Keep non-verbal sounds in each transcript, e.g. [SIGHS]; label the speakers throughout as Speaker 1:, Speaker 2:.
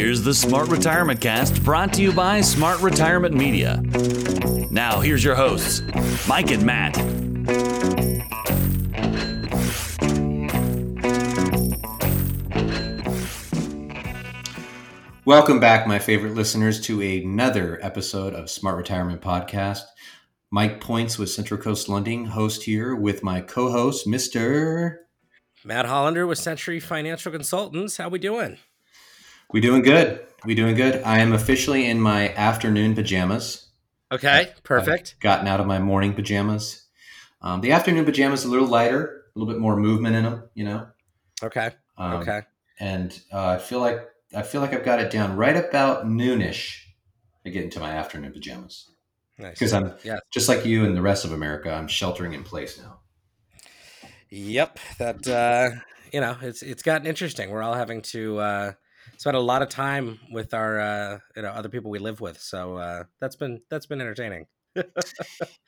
Speaker 1: Here's the Smart Retirement Cast brought to you by Smart Retirement Media. Now, here's your hosts, Mike and Matt.
Speaker 2: Welcome back, my favorite listeners, to another episode of Smart Retirement Podcast. Mike Points with Central Coast Lending, host here with my co-host, Mr.
Speaker 3: Matt Hollander with Century Financial Consultants. How we doing?
Speaker 2: We doing good. We doing good. I am officially in my afternoon pajamas.
Speaker 3: Okay, perfect.
Speaker 2: I've gotten out of my morning pajamas. Um, the afternoon pajamas are a little lighter, a little bit more movement in them. You know.
Speaker 3: Okay.
Speaker 2: Um,
Speaker 3: okay.
Speaker 2: And uh, I feel like I feel like I've got it down right about noonish. I get into my afternoon pajamas
Speaker 3: Nice.
Speaker 2: because I'm
Speaker 3: Yeah.
Speaker 2: just like you and the rest of America. I'm sheltering in place now.
Speaker 3: Yep. That uh, you know, it's it's gotten interesting. We're all having to uh, spend a lot of time with our uh, you know other people we live with. So uh, that's been that's been entertaining.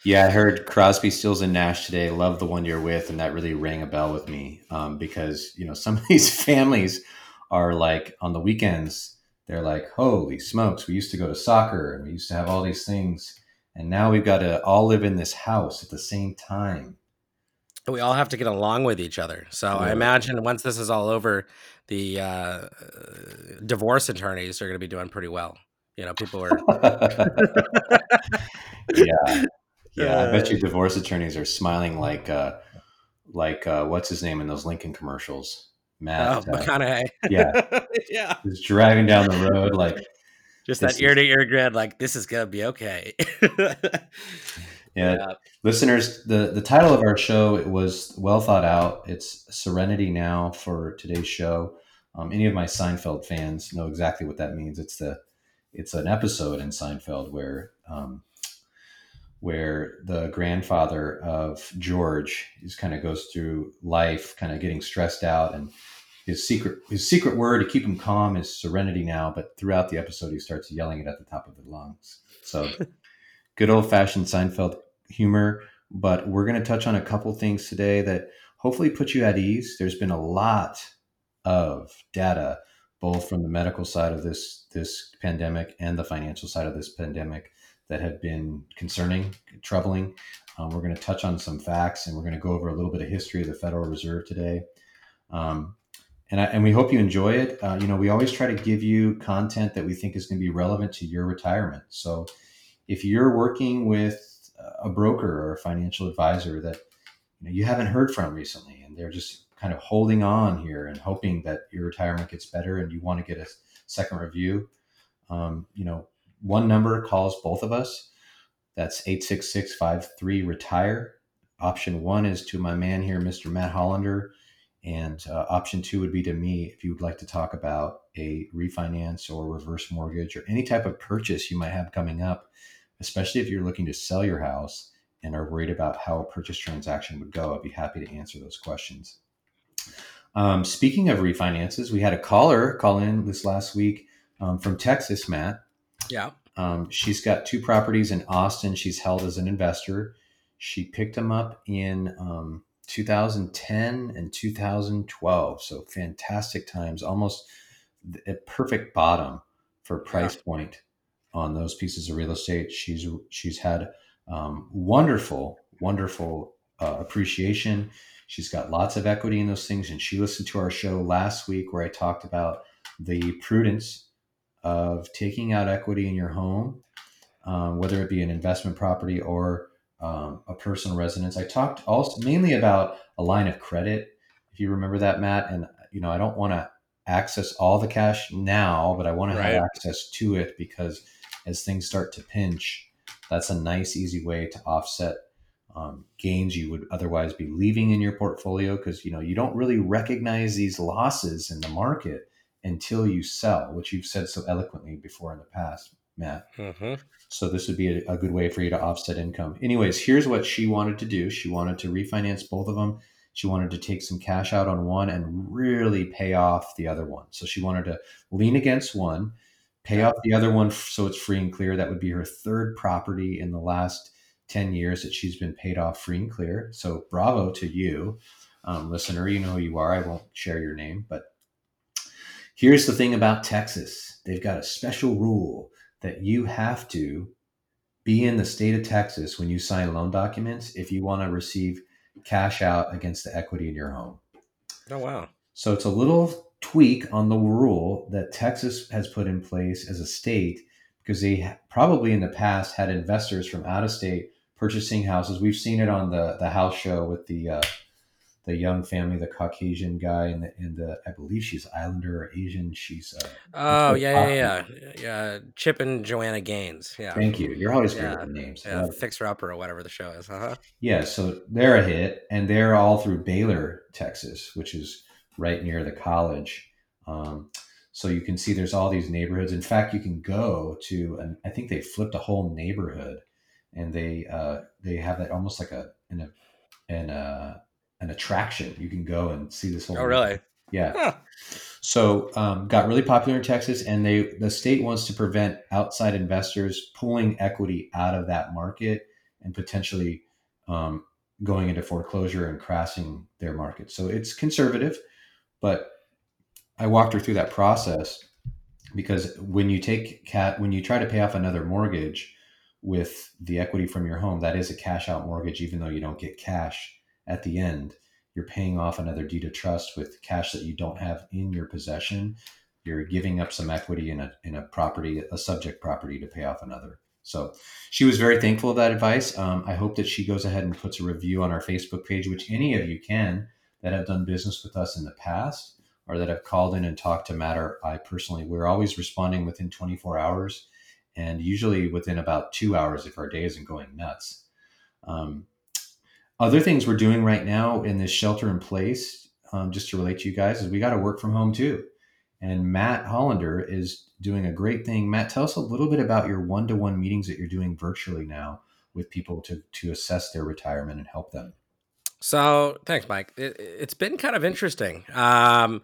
Speaker 2: Yeah, I heard Crosby, Stills, and Nash today. Love the one you're with, and that really rang a bell with me um, because you know [LAUGHS] some of these families are like on the weekends. They're like, holy smokes, we used to go to soccer and we used to have all these things, and now we've got to all live in this house at the same time.
Speaker 3: We all have to get along with each other. So I imagine once this is all over, the uh, divorce attorneys are going to be doing pretty well. You know, people are. [LAUGHS]
Speaker 2: yeah, yeah. I bet you divorce attorneys are smiling like, uh, like uh, what's his name in those Lincoln commercials,
Speaker 3: Oh,
Speaker 2: Matt. uh,
Speaker 3: McConaughey.
Speaker 2: yeah. [LAUGHS]
Speaker 3: yeah.
Speaker 2: who's driving down the road like
Speaker 3: Just that ear to ear grin, like this is gonna be okay. [LAUGHS]
Speaker 2: Yeah, listeners, the the title of our show it was well thought out. It's Serenity Now for today's show. Um, any of my Seinfeld fans know exactly what that means. It's the it's an episode in Seinfeld where um, where the grandfather of George is kind of goes through life, kind of getting stressed out, and his secret his secret word to keep him calm is serenity now. But throughout the episode, he starts yelling it at the top of his lungs. So [LAUGHS] good old fashioned Seinfeld humor. But we're going to touch on a couple things today that hopefully put you at ease. There's been a lot of data, both from the medical side of this this pandemic and the financial side of this pandemic, that have been concerning, troubling. Um, we're going to touch on some facts, and we're going to go over a little bit of history of the Federal Reserve today. Um, and, I, and we hope you enjoy it. Uh, you know, we always try to give you content that we think is going to be relevant to your retirement. So, if you're working with a broker or a financial advisor that you, know, you haven't heard from recently and they're just kind of holding on here and hoping that your retirement gets better and you want to get a second review um, you know one number calls both of us. That's 86653 retire option one is to my man here mr matt hollander and uh, option two would be to me if you would like to talk about a refinance or reverse mortgage or any type of purchase you might have coming up especially if you're looking to sell your house and are worried about how a purchase transaction would go. I'd be happy to answer those questions. Um, speaking of refinances, we had a caller call in this last week um, from Texas, Matt.
Speaker 3: yeah.
Speaker 2: Um, she's got two properties in Austin. She's held as an investor. She picked them up in um, 2010 and 2012. So fantastic times, almost a perfect bottom for price point on those pieces of real estate. She's she's had um, wonderful, wonderful uh, appreciation. She's got lots of equity in those things, and she listened to our show last week where I talked about the prudence of taking out equity in your home, um, whether it be an investment property or um, a personal residence. I talked also mainly about a line of credit, if you remember that, Matt. And you know, I don't want to access all the cash now, but I want to
Speaker 3: Right.
Speaker 2: have access to it because as things start to pinch, that's a nice, easy way to offset um, gains you would otherwise be leaving in your portfolio because you know you don't really recognize these losses in the market until you sell, which you've said so eloquently before in the past, Matt.
Speaker 3: hmm
Speaker 2: So this would be a, a good way for you to offset income. Anyways, here's what she wanted to do. She wanted to refinance both of them. She wanted to take some cash out on one and really pay off the other one. So she wanted to lean against one, pay off the other one so it's free and clear. That would be her third property in the last 10 years that she's been paid off free and clear. So bravo to you, um, listener. You know who you are. I won't share your name, but Here's the thing about Texas they've got a special rule that you have to be in the state of Texas when you sign loan documents if you want to receive cash out against the equity in your home.
Speaker 3: Oh, wow.
Speaker 2: So it's a little tweak on the rule that Texas has put in place as a state because they probably in the past had investors from out of state purchasing houses. We've seen it on the the house show with the uh, the young family, the Caucasian guy, and the, and the I believe she's Islander or Asian. She's uh,
Speaker 3: oh yeah, yeah, yeah, yeah. Chip and Joanna Gaines. Yeah.
Speaker 2: Thank you. You're always
Speaker 3: yeah.
Speaker 2: with names.
Speaker 3: Yeah, Fixer Upper or whatever the show is. Uh-huh.
Speaker 2: Yeah, so they're a hit, and they're all through Baylor, Texas, which is right near the college. Um, so you can see there's all these neighborhoods. In fact, you can go to, and I think they flipped a whole neighborhood, and they uh, they have that almost like a in a in a an attraction. You can go and see this whole.
Speaker 3: Oh, really?
Speaker 2: Yeah. Huh. So um, got really popular in Texas, and they the state wants to prevent outside investors pulling equity out of that market and potentially um, going into foreclosure and crashing their market. So it's conservative, but I walked her through that process because when you take cat when you try to pay off another mortgage with the equity from your home, that is a cash out mortgage, even though you don't get cash at the end, you're paying off another deed of trust with cash that you don't have in your possession. You're giving up some equity in a in a property, a subject property, to pay off another. So she was very thankful of that advice. Um, I hope that she goes ahead and puts a review on our Facebook page, which any of you can that have done business with us in the past or that have called in and talked to Matt or I personally. We're always responding within 24 hours and usually within about two hours if our day isn't going nuts. Um, other things we're doing right now in this shelter in place, um, just to relate to you guys, is we got to work from home too. And Matt Hollander is doing a great thing. Matt, tell us a little bit about your one to one meetings that you're doing virtually now with people to, to assess their retirement and help them.
Speaker 3: So thanks, Mike. It, has been kind of interesting. Um,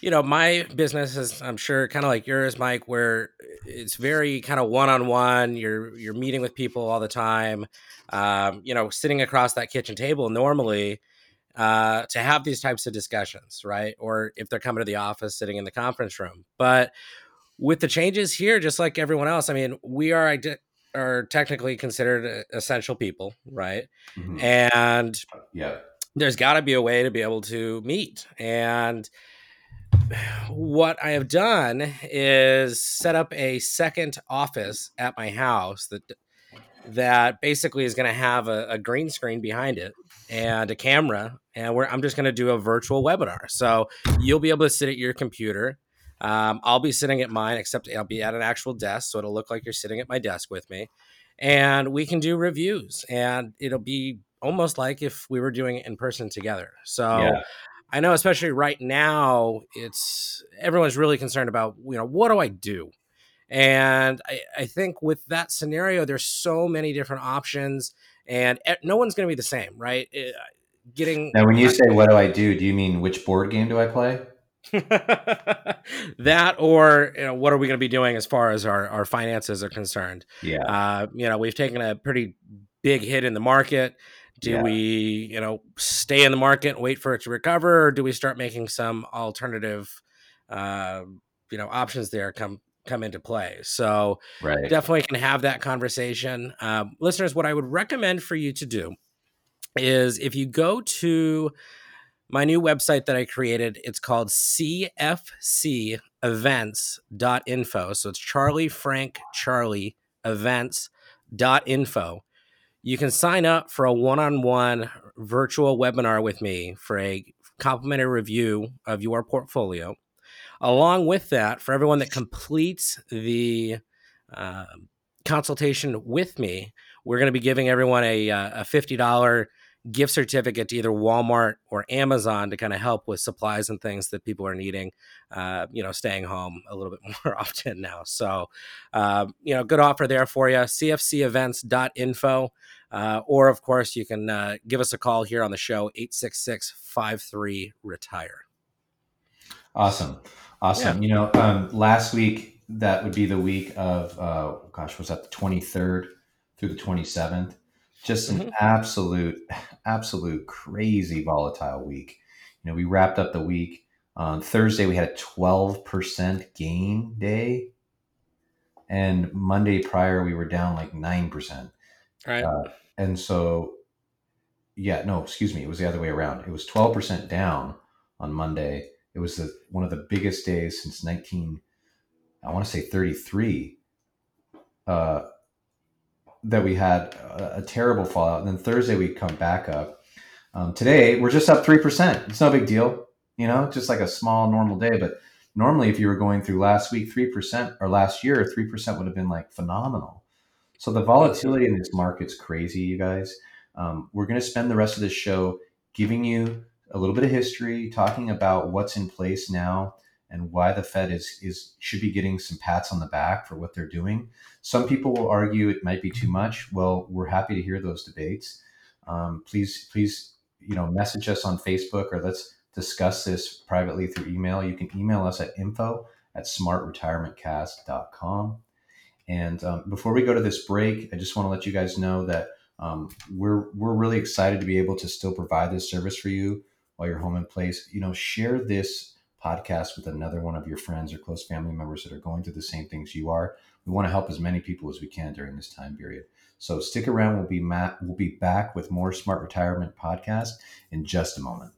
Speaker 3: you know, my business is, I'm sure, kind of like yours, Mike, where it's very kind of one on one. You're you're meeting with people all the time. Um, you know, sitting across that kitchen table normally uh, to have these types of discussions, right? Or if they're coming to the office, sitting in the conference room. But with the changes here, just like everyone else, I mean, we are are technically considered essential people, right? Mm-hmm. And
Speaker 2: yeah,
Speaker 3: there's got to be a way to be able to meet. And what I have done is set up a second office at my house that that basically is going to have a, a, green screen behind it and a camera and where I'm just going to do a virtual webinar. So you'll be able to sit at your computer um, I'll be sitting at mine, except I'll be at an actual desk, so it'll look like you're sitting at my desk with me, and we can do reviews, and it'll be almost like if we were doing it in person together. So. Yeah. I know, especially right now, it's everyone's really concerned about, you know, what do I do? And I, I think with that scenario, there's so many different options, and no one's going to be the same, right? It, eh, getting
Speaker 2: now, when you say "what do I do," do you mean which board game do I play? [LAUGHS]
Speaker 3: that or you know, what are we going to be doing as far as our, our finances are concerned?
Speaker 2: Yeah.
Speaker 3: Uh, you know we've taken a pretty big hit in the market. Do yeah. we you know stay in the market and wait for it to recover or do we start making some alternative uh, you know options there come come into play? So
Speaker 2: right.
Speaker 3: definitely can have that conversation. Um, listeners what i would recommend for you to do is if you go to my new website that I created. It's called cfcevents.info. So it's Charlie Frank Charlie events.info. You can sign up for a one on one virtual webinar with me for a complimentary review of your portfolio. Along with that, for everyone that completes the uh, consultation with me, we're going to be giving everyone a, uh, a $50 gift certificate to either Walmart or Amazon to kind of help with supplies and things that people are needing, uh, you know, staying home a little bit [LAUGHS] more often now. So, uh, you know, good offer there for you. CFCevents.info. Uh, or, of course, you can uh, give us a call here on the show, 866 53 Retire.
Speaker 2: Awesome. Awesome. Yeah. You know, um, last week, that would be the week of, uh, gosh, was that the 23rd through the 27th? Just an mm-hmm. absolute, absolute crazy volatile week. You know, we wrapped up the week On Thursday, we had a 12% gain day. And Monday prior, we were down like 9%.
Speaker 3: Right.
Speaker 2: Uh, and so, yeah, no, excuse me. It was the other way around. It was 12% down on Monday. It was the, one of the biggest days since 19, I want to say 33, uh, that we had a, a, terrible fallout. And then Thursday, we come back up. Um, today, we're just up 3%. It's no big deal, you know, just like a small normal day. But normally, if you were going through last week, 3% or last year, 3% would have been like phenomenal. So the volatility in this market's crazy, you guys. Um, we're going to spend the rest of this show giving you a little bit of history, talking about what's in place now and why the Fed is is should be getting some pats on the back for what they're doing. Some people will argue it might be too much. Well, we're happy to hear those debates. Um, please, please, you know, message us on Facebook or let's discuss this privately through email. You can email us at info at smartretirementcast.com. And um, before we go to this break, I just want to let you guys know that um, we're we're really excited to be able to still provide this service for you while you're home in place. You know, share this podcast with another one of your friends or close family members that are going through the same things you are. We want to help as many people as we can during this time period. So stick around. We'll be Matt. We'll be back with more Smart Retirement podcast in just a moment.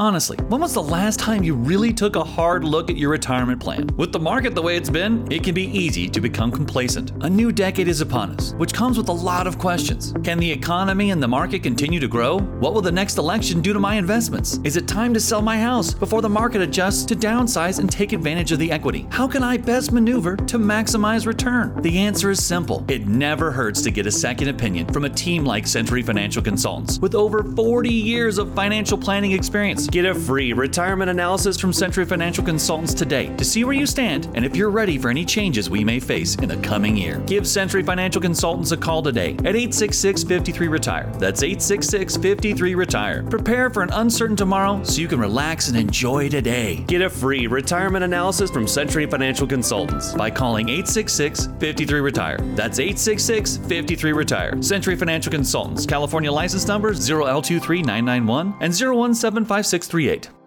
Speaker 1: Honestly, when was the last time you really took a hard look at your retirement plan? With the market the way it's been, it can be easy to become complacent. A new decade is upon us, which comes with a lot of questions. Can the economy and the market continue to grow? What will the next election do to my investments? Is it time to sell my house before the market adjusts to downsize and take advantage of the equity? How can I best maneuver to maximize return? The answer is simple. It never hurts to get a second opinion from a team like Century Financial Consultants with over 40 years of financial planning experience. Get a free retirement analysis from Century Financial Consultants today to see where you stand and if you're ready for any changes we may face in the coming year. Give Century Financial Consultants a call today at 866 53 Retire. That's 866 53 Retire. Prepare for an uncertain tomorrow so you can relax and enjoy today. Get a free retirement analysis from Century Financial Consultants by calling 866 53 Retire. That's 866 53 Retire. Century Financial Consultants, California license numbers 0L23991 and 017563. 638.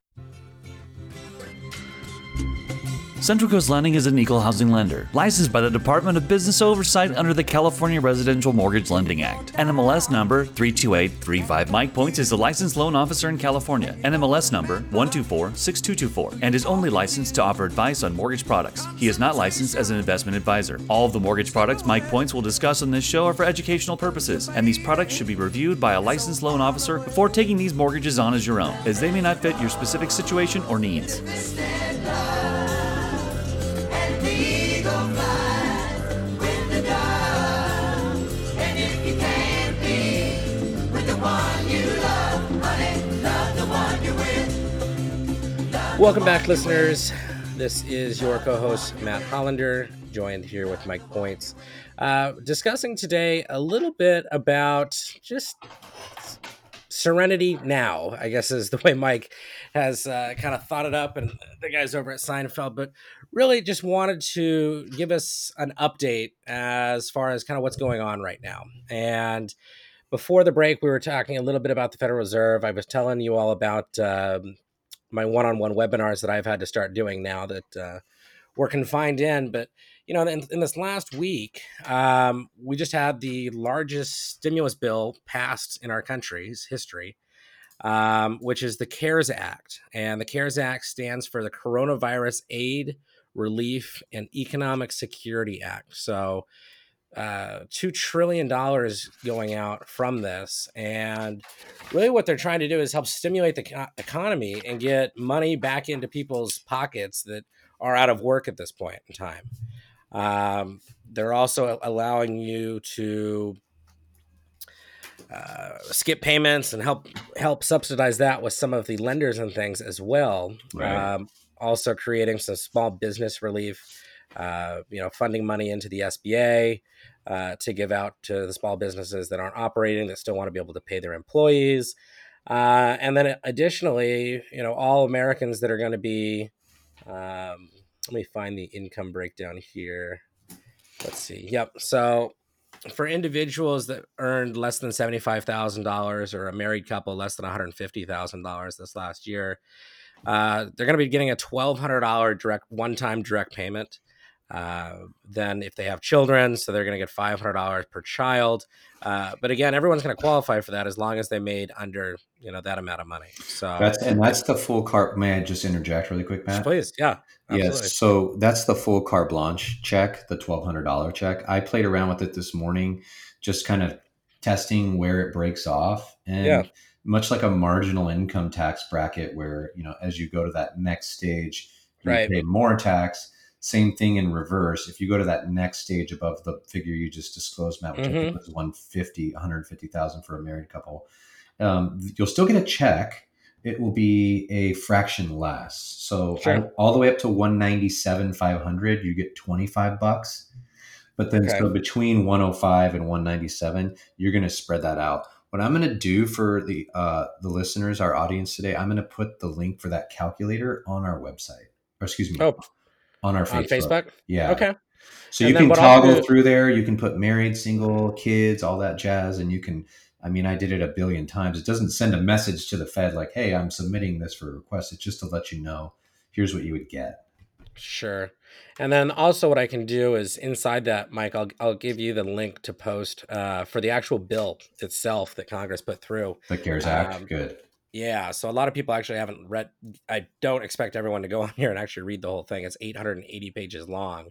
Speaker 1: Central Coast Lending is an equal housing lender, licensed by the Department of Business Oversight under the California Residential Mortgage Lending Act. NMLS number 32835. Mike Points is a licensed loan officer in California. NMLS number 1246224 and is only licensed to offer advice on mortgage products. He is not licensed as an investment advisor. All of the mortgage products Mike Points will discuss on this show are for educational purposes, and these products should be reviewed by a licensed loan officer before taking these mortgages on as your own, as they may not fit your specific situation or needs.
Speaker 3: Welcome back, listeners. This is your co host, Matt Hollander, joined here with Mike Points, uh, discussing today a little bit about just serenity now, I guess is the [LAUGHS] way Mike has uh, kind of thought it up and the guys over at Seinfeld, but really just wanted to give us an update as far as kind of what's going on right now. And before the break, we were talking a little bit about the Federal Reserve. I was telling you all about um, my one-on-one webinars that I've had to start doing now that uh, we're confined in. But you know, in, in this last week, um, we just had the largest stimulus bill passed in our country's history, um, which is the CARES Act, and the CARES Act stands for the Coronavirus Aid, Relief, and Economic Security Act. So uh, two trillion dollars going out from this, and really what they're trying to do is help stimulate the economy and get money back into people's pockets that are out of work at this point in time. Um, they're also allowing you to uh, skip payments and help help subsidize that with some of the lenders and things as well. Right. Um, also creating some small business relief. Uh, you know, funding money into the SBA, uh, to give out to the small businesses that aren't operating that still want to be able to pay their employees. Uh, and then additionally, you know, all Americans that are going to be, um, let me find the income breakdown here. Let's see. Yep. So for individuals that earned less than $75,000 or a married couple less than $150,000 this last year, uh, they're going to be getting a twelve hundred dollar direct one time direct payment. Uh, then if they have children, so they're going to get five hundred dollars per child. Uh, but again, everyone's going to qualify for that as long as they made under you know that amount of money. So
Speaker 2: that's and that's the full carte. May I just interject really quick, Matt?
Speaker 3: Please, yeah.
Speaker 2: Absolutely. Yes. So that's the full carte blanche check, the twelve hundred dollar check. I played around with it this morning, just kind of testing where it breaks off, and yeah. much like a marginal income tax bracket, where you know as you go to that next stage, you right. pay more tax same thing in reverse. If you go to that next stage above the figure you just disclosed, Matt, which mm-hmm. I think mm-hmm. was 150, 150,000 for a married couple, um, you'll still get a check. It will be a fraction less. So sure. all, all, the way up to 197, 500, you get 25 bucks. But then okay. so between 105 and 197, you're going to spread that out. What I'm going to do for the uh, the listeners, our audience today, I'm going to put the link for that calculator on our website. Or excuse me, oh on our Facebook. On Facebook? Yeah.
Speaker 3: Okay.
Speaker 2: So and you can toggle do... through there. You can put married, single, kids, all that jazz, and you can. I mean, I did it a billion times. It doesn't send a message to the Fed like, "Hey, I'm submitting this for a request." It's just to let you know, here's what you would get.
Speaker 3: Sure. And then also, what I can do is inside that, Mike, I'll, I'll give you the link to post uh, for the actual bill itself that Congress put through.
Speaker 2: The CARES Act. Um, Good.
Speaker 3: Yeah, so a lot of people actually haven't read. I don't expect everyone to go [LAUGHS] on here and actually read the whole thing. It's 880 pages long,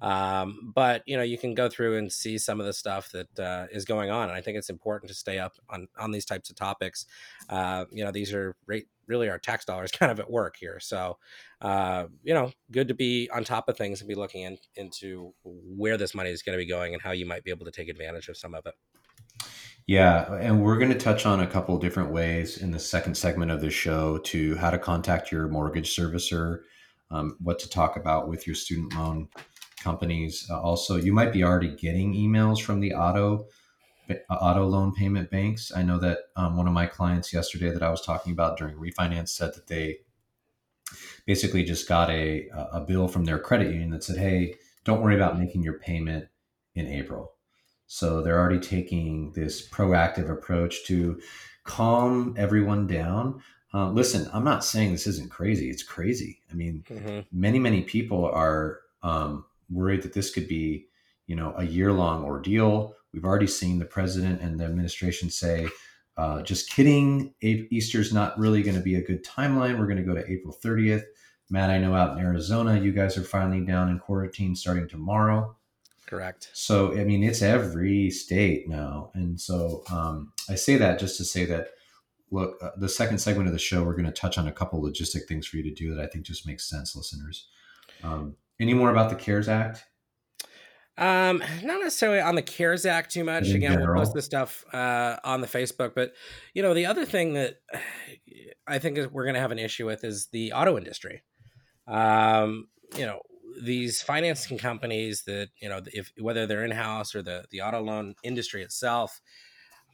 Speaker 3: um, but you know you can go through and see some of the stuff that uh, is going on, and I think it's important to stay up on on these types of topics. Uh, you know, these are re- really our tax dollars [LAUGHS] kind of at work here, so uh, you know, good to be on top of things and be looking in, into where this money is going to be going and how you might be able to take advantage of some of it.
Speaker 2: Yeah, and we're going to touch on a couple different ways in the second segment of the show to how to contact your mortgage servicer, um, what to talk about with your student loan companies. Uh, also, you might be already getting emails from the auto uh, auto loan payment banks. I know that um, one of my clients yesterday that I was talking about during refinance said that they basically just got a a bill from their credit union that said, "Hey, don't worry about making your payment in April." So they're already taking this proactive approach to calm everyone down. Uh, listen, I'm not saying this isn't crazy. It's crazy. I mean, mm-hmm. many, many people are um, worried that this could be, you know, a year long ordeal. We've already seen the president and the administration say, uh, just kidding. Easter's not really going to be a good timeline. We're going to go to April 30th. Matt, I know out in Arizona, you guys are finally down in quarantine starting tomorrow.
Speaker 3: Correct.
Speaker 2: So, I mean, it's every state now. And so um, I say that just to say that, look, uh, the second segment of the show, we're going to touch on a couple logistic things for you to do that I think just makes sense, listeners. Um, any more about the CARES Act?
Speaker 3: Um, not necessarily on the CARES Act too much. Again, general. we'll post this stuff uh, on the Facebook. But you know, the other thing that I think is we're going to have an issue with is the auto industry. Um, you know, these financing companies that you know if whether they're in house or the the auto loan industry itself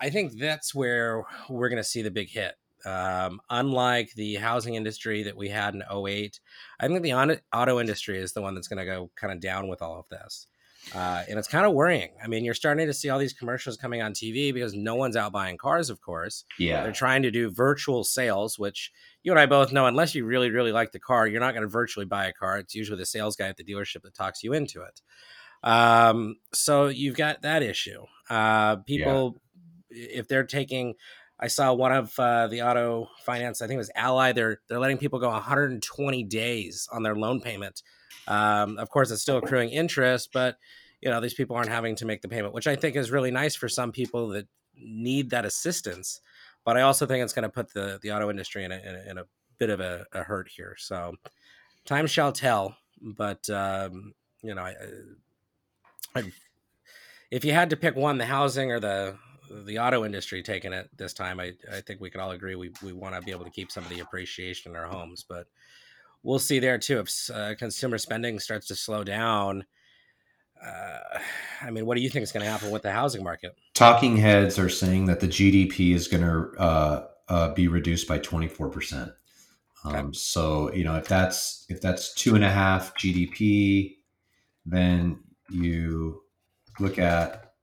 Speaker 3: i think that's where we're going to see the big hit. Um, unlike the housing industry that we had in 08 i think the auto industry is the one that's going to go kind of down with all of this uh, and it's kind of worrying. I mean, you're starting to see all these commercials coming on TV because no one's out buying cars, of course.
Speaker 2: Yeah.
Speaker 3: They're trying to do virtual sales, which you and I both know, unless you really, really like the car, you're not going to virtually buy a car. It's usually the sales guy at the dealership that talks you into it. Um, so you've got that issue. Uh, people, yeah. if they're taking, I saw one of uh, the auto finance, I think it was Ally. They're they're letting people go 120 days on their loan payment um, of course, it's still accruing interest, but you know these people aren't having to make the payment, which I think is really nice for some people that need that assistance. But I also think it's going to put the the auto industry in a, in a, in a bit of a, a, hurt here. So time shall tell. But um, you know, I, I, if you had to pick one, the housing or the the auto industry taking it this time, I, I think we could all agree we, we want to be able to keep some of the appreciation in our homes. But we'll see there too if uh, consumer spending starts to slow down. Uh, [SIGHS] I mean, what do you think is going to happen with the housing market?
Speaker 2: Talking heads are saying that the GDP is going to uh, uh, be reduced by twenty four percent. Um, so you know, if that's if that's two and a half GDP, then you look at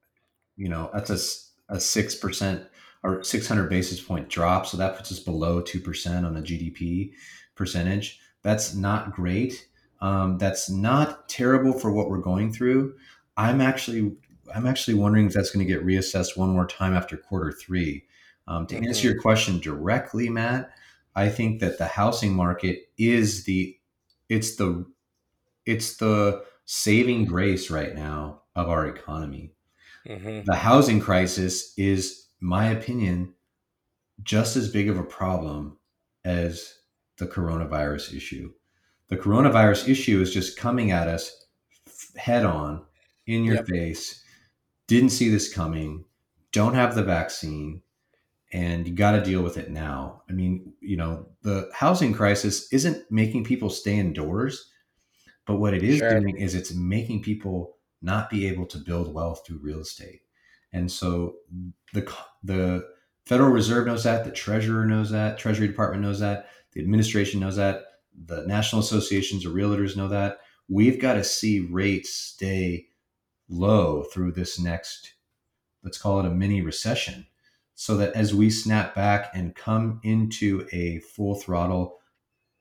Speaker 2: you know that's a a six percent or six hundred basis point drop. So that puts us below two percent on the GDP percentage. That's not great. Um, that's not terrible for what we're going through. I'm actually I'm actually wondering if that's going to get reassessed one more time after quarter three. Um, to answer your question directly, Matt, I think that the housing market is the it's the it's the saving grace right now of our economy. Mm-hmm. The housing crisis is, my opinion, just as big of a problem as the coronavirus issue. The coronavirus issue is just coming at us head on in your yep. face. Didn't see this coming. Don't have the vaccine and you got to deal with it now. I mean, you know, the housing crisis isn't making people stay indoors, but what it is sure. doing is it's making people not be able to build wealth through real estate. And so the the Federal Reserve knows that, the Treasurer knows that, Treasury Department knows that, the administration knows that, the National Associations of Realtors know that. We've got to see rates stay low through this next, let's call it a mini recession, so that as we snap back and come into a full throttle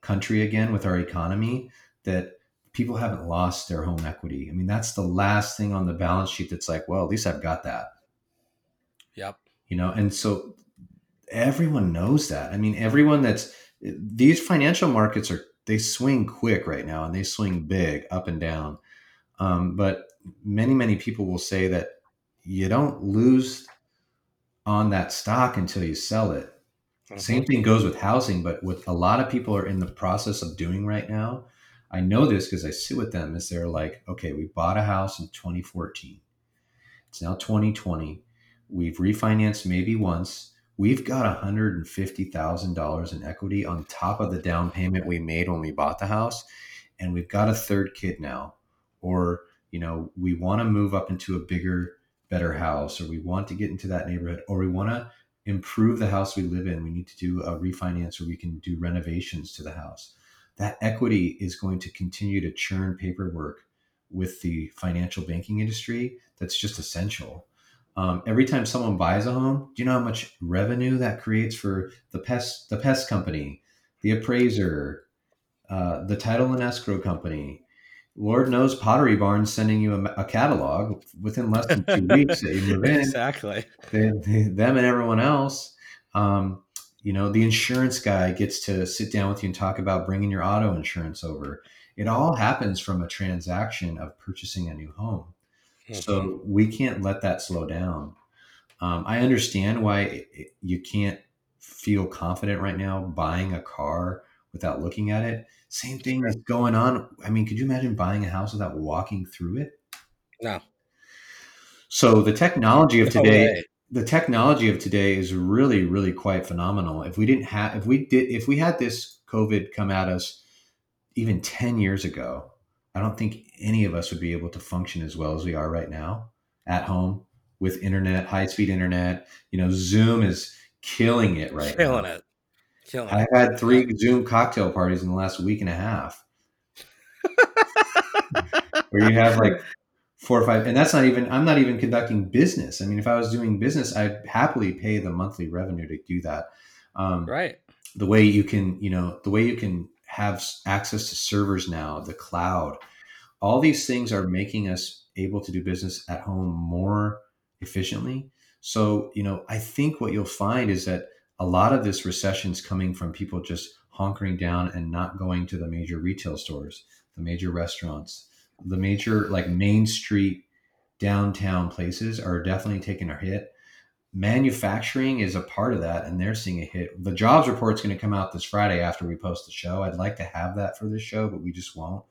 Speaker 2: country again with our economy, that people haven't lost their home equity. I mean, that's the last thing on the balance sheet that's like, well, at least I've got that.
Speaker 3: Yep.
Speaker 2: You know, and so everyone knows that. I mean, everyone that's these financial markets are they swing quick right now and they swing big up and down. Um, but many, many people will say that you don't lose on that stock until you sell it. Mm-hmm. Same thing goes with housing, but what a lot of people are in the process of doing right now I know this because I sit with them as they're like, okay, we bought a house in 2014. It's now 2020. We've refinanced maybe once. We've got $150,000 in equity on top of the down payment we made when we bought the house. And we've got a third kid now. Or, you know, we want to move up into a bigger, better house, or we want to get into that neighborhood, or we want to improve the house we live in. We need to do a refinance or we can do renovations to the house that equity is going to continue to churn paperwork with the financial banking industry that's just essential. Um, every time someone buys a home, do you know how much revenue that creates for the pest the pest company, the appraiser, uh, the title and escrow company? Lord knows Pottery Barn's sending you a, a catalog within less than two [LAUGHS] weeks that you move in.
Speaker 3: Exactly.
Speaker 2: They, they, them and everyone else. Um, you know, the insurance guy gets to sit down with you and talk about bringing your auto insurance over. It all happens from a transaction of purchasing a new home. Mm-hmm. So we can't let that slow down. Um, I understand why you can't feel confident right now buying a car without looking at it. Same thing that's going on. I mean, could you imagine buying a house without walking through it?
Speaker 3: No.
Speaker 2: So the technology of today, the technology of today is really really quite phenomenal if we didn't have if we did if we had this covid come at us even 10 years ago i don't think any of us would be able to function as well as we are right now at home with internet high speed internet. You know zoom is killing it right
Speaker 3: killing now. it. Killing
Speaker 2: i've had three zoom cocktail parties in the last week and a half. [LAUGHS] Where you have like four or five and that's not even i'm not even conducting business. I mean if i was doing business i'd happily pay the monthly revenue to do that.
Speaker 3: Um, right.
Speaker 2: the way you can you know the way you can have access to servers now the cloud all these things are making us able to do business at home more efficiently. So you know i think what you'll find is that a lot of this recession is coming from people just hunkering down and not going to the major retail stores the major restaurants the major like main street downtown places are definitely taking a hit manufacturing is a part of that and they're seeing a hit. The jobs report is going to come out this friday after we post the show. I'd like to have that for this show but we just won't.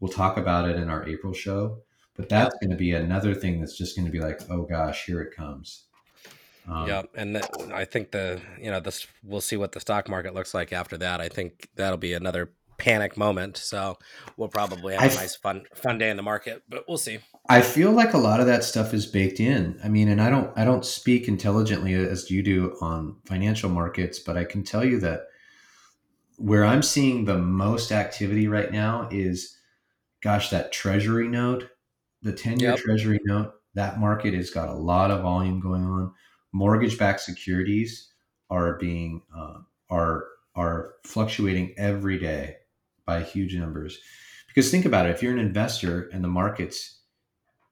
Speaker 2: We'll talk about it in our april show but that's going to be another thing that's just going to be like oh gosh here it comes.
Speaker 3: Um, yeah, and I think the you know this we'll see what the stock market looks like after that. I think that'll be another panic moment. So we'll probably have a nice fun fun day in the market, but we'll see.
Speaker 2: I feel like a lot of that stuff is baked in. I mean, and I don't I don't speak intelligently as you do on financial markets, but I can tell you that where I'm seeing the most activity right now is gosh, that treasury note, the 10-year yep. treasury note, that market has got a lot of volume going on. Mortgage-backed securities are being uh, are are fluctuating every day by huge numbers. Because think about it, if you're an investor and the market's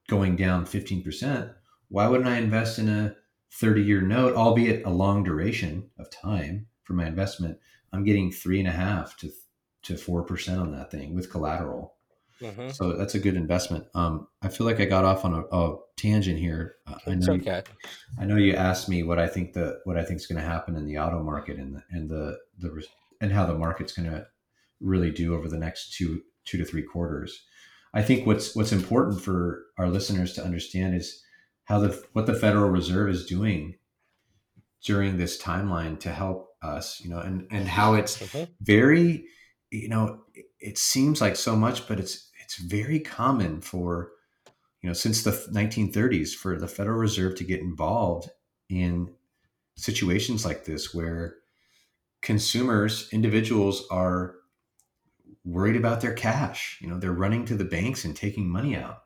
Speaker 2: going down 15%, why wouldn't I invest in a 30 year note, albeit a long duration of time for my investment? I'm getting three and a half to to four percent on that thing with collateral. Mm-hmm. So that's a good investment. Um, I feel like I got off on a, a tangent here. Uh, I know. Okay. You, I know you asked me what I think the what I think is going to happen in the auto market and the and the the and how the market's going to really do over the next two two to three quarters. I think what's what's important for our listeners to understand is how the what the Federal Reserve is doing during this timeline to help us, you know, and and how it's mm-hmm. very, you know, it seems like so much, but it's it's very common for, you know, since the 1930s for the Federal Reserve to get involved in situations like this where consumers, individuals are worried about their cash. You know, they're running to the banks and taking money out.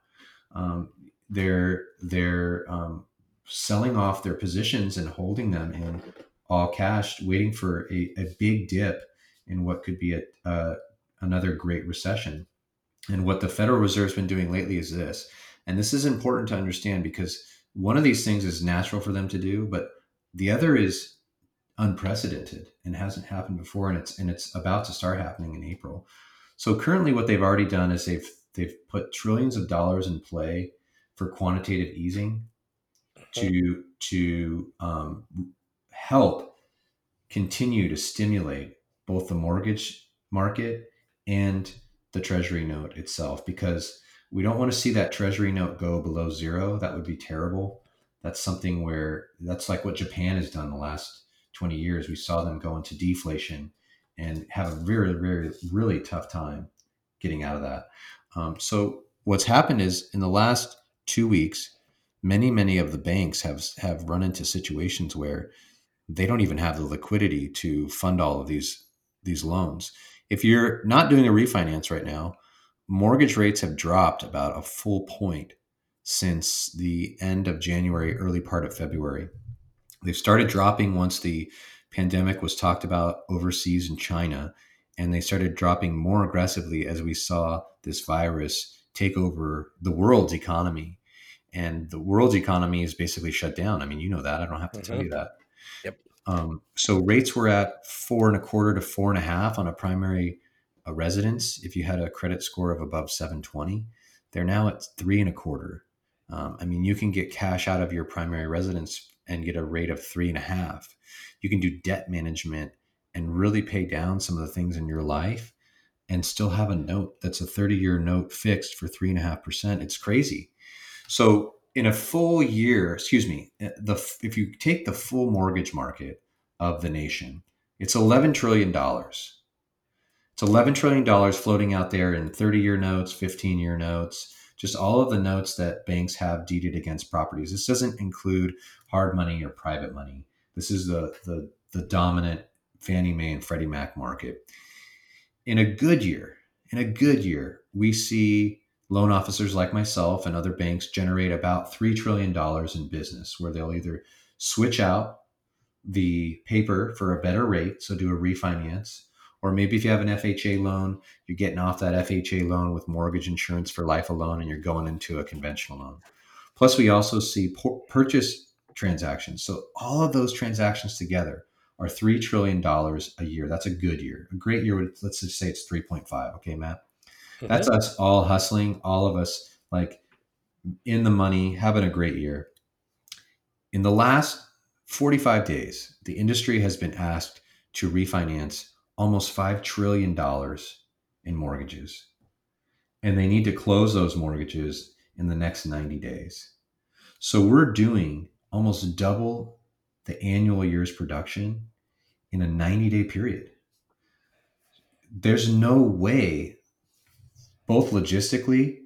Speaker 2: Um, they're they're um, selling off their positions and holding them in all cash, waiting for a, a big dip in what could be a, uh, another great recession. And what the Federal Reserve's been doing lately is this, and this is important to understand because one of these things is natural for them to do, but the other is unprecedented and hasn't happened before, and it's and it's about to start happening in April. So currently, what they've already done is they've they've put trillions of dollars in play for quantitative easing to to um, help continue to stimulate both the mortgage market and the treasury note itself because we don't want to see that treasury note go below zero. That would be terrible. That's something where that's like what japan has done the last 20 years we saw them go into deflation and have a very very really tough time getting out of that um, so what's happened is in the last two weeks, many many of the banks have have run into situations where they don't even have the liquidity to fund all of these these loans. If you're not doing a refinance right now, mortgage rates have dropped about a full point since the end of January, early part of February. They've started dropping once the pandemic was talked about overseas in China, and they started dropping more aggressively as we saw this virus take over the world's economy and the world's economy is basically shut down. I mean, you know that. I don't have to mm-hmm. tell you that.
Speaker 3: Yep.
Speaker 2: Um, so rates were at four and a quarter to four and a half on a primary uh, residence. If you had a credit score of above 720, they're now at three and a quarter. Um, I mean, you can get cash out of your primary residence and get a rate of three and a half. You can do debt management and really pay down some of the things in your life and still have a note that's a 30 year note fixed for three and a half percent. It's crazy. So in a full year, excuse me, eh, the if you take the full mortgage market of the nation, it's 11 trillion dollars. It's 11 trillion dollars floating out there in 30-year notes, 15-year notes, just all of the notes that banks have deeded against properties. This doesn't include hard money or private money. This is the the, the dominant Fannie Mae and Freddie Mac market. In a good year, in a good year, we see loan officers like myself and other banks generate about $3 trillion in business where they'll either switch out the paper for a better rate, so do a refinance, or maybe if you have an FHA loan, you're getting off that FHA loan with mortgage insurance for life alone and you're going into a conventional loan. Plus, we also see purchase transactions. So, all of those transactions together are $3 trillion a year. That's a good year. A great year, let's just say it's 3.5. Okay, Matt? Mm-hmm. That's us all hustling, all of us like in the money, having a great year. In the last 45 days, the industry has been asked to refinance almost $5 trillion in mortgages. And they need to close those mortgages in the next 90 days. So we're doing almost double the annual year's production in a 90 day period. There's no way both logistically,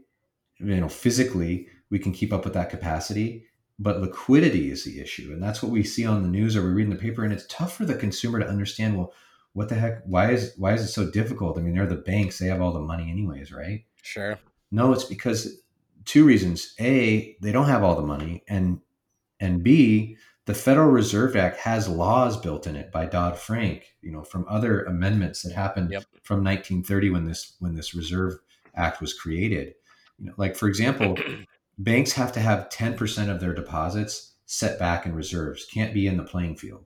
Speaker 2: you know, physically, we can keep up with that capacity, but liquidity is the issue. And that's what we see on the news or we read in the paper. And it's tough for the consumer to understand, well, what the heck? Why is why is it so difficult? I mean, they're the banks, they have all the money anyways, right?
Speaker 3: Sure.
Speaker 2: No, it's because two reasons. A, they don't have all the money, and and B, the Federal Reserve Act has laws built in it by Dodd Frank, you know, from other amendments that happened
Speaker 3: Yep.
Speaker 2: from 1930 when this when this Reserve Act was created. You know, like for example, [CLEARS THROAT] banks have to have 10% of their deposits set back in reserves, can't be in the playing field.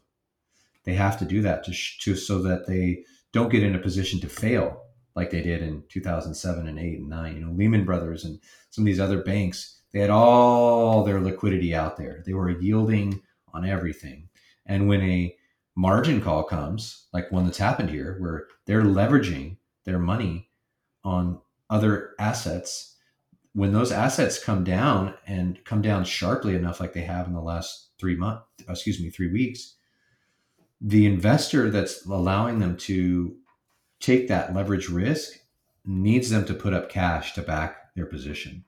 Speaker 2: They have to do that to, sh- to so that they don't get in a position to fail like they did in 2007 and 8 and 9. You know, Lehman Brothers and some of these other banks, they had all their liquidity out there. They were yielding on everything. And when a margin call comes, like one that's happened here, where they're leveraging their money on other assets, when those assets come down and come down sharply enough, like they have in the last three months, excuse me, three weeks, the investor that's allowing them to take that leverage risk needs them to put up cash to back their position.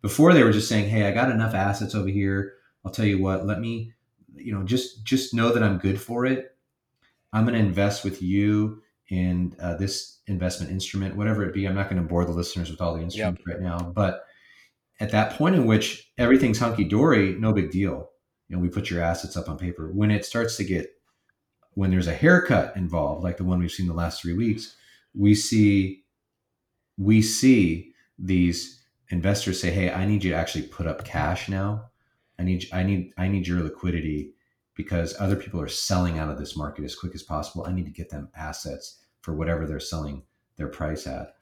Speaker 2: Before they were just saying, "Hey, I got enough assets over here. I'll tell you what, let me you know just just know that i'm good for it i'm going to invest with you in uh, this investment instrument whatever it be i'm not going to bore the listeners with all the instruments yep. right now but at that point in which everything's hunky-dory no big deal you know we put your assets up on paper when it starts to get when there's a haircut involved like the one we've seen the last three weeks we see we see these investors say hey i need you to actually put up cash now I need I need I need your liquidity because other people are selling out of this market as quick as possible. I need to get them assets for whatever they're selling their price at.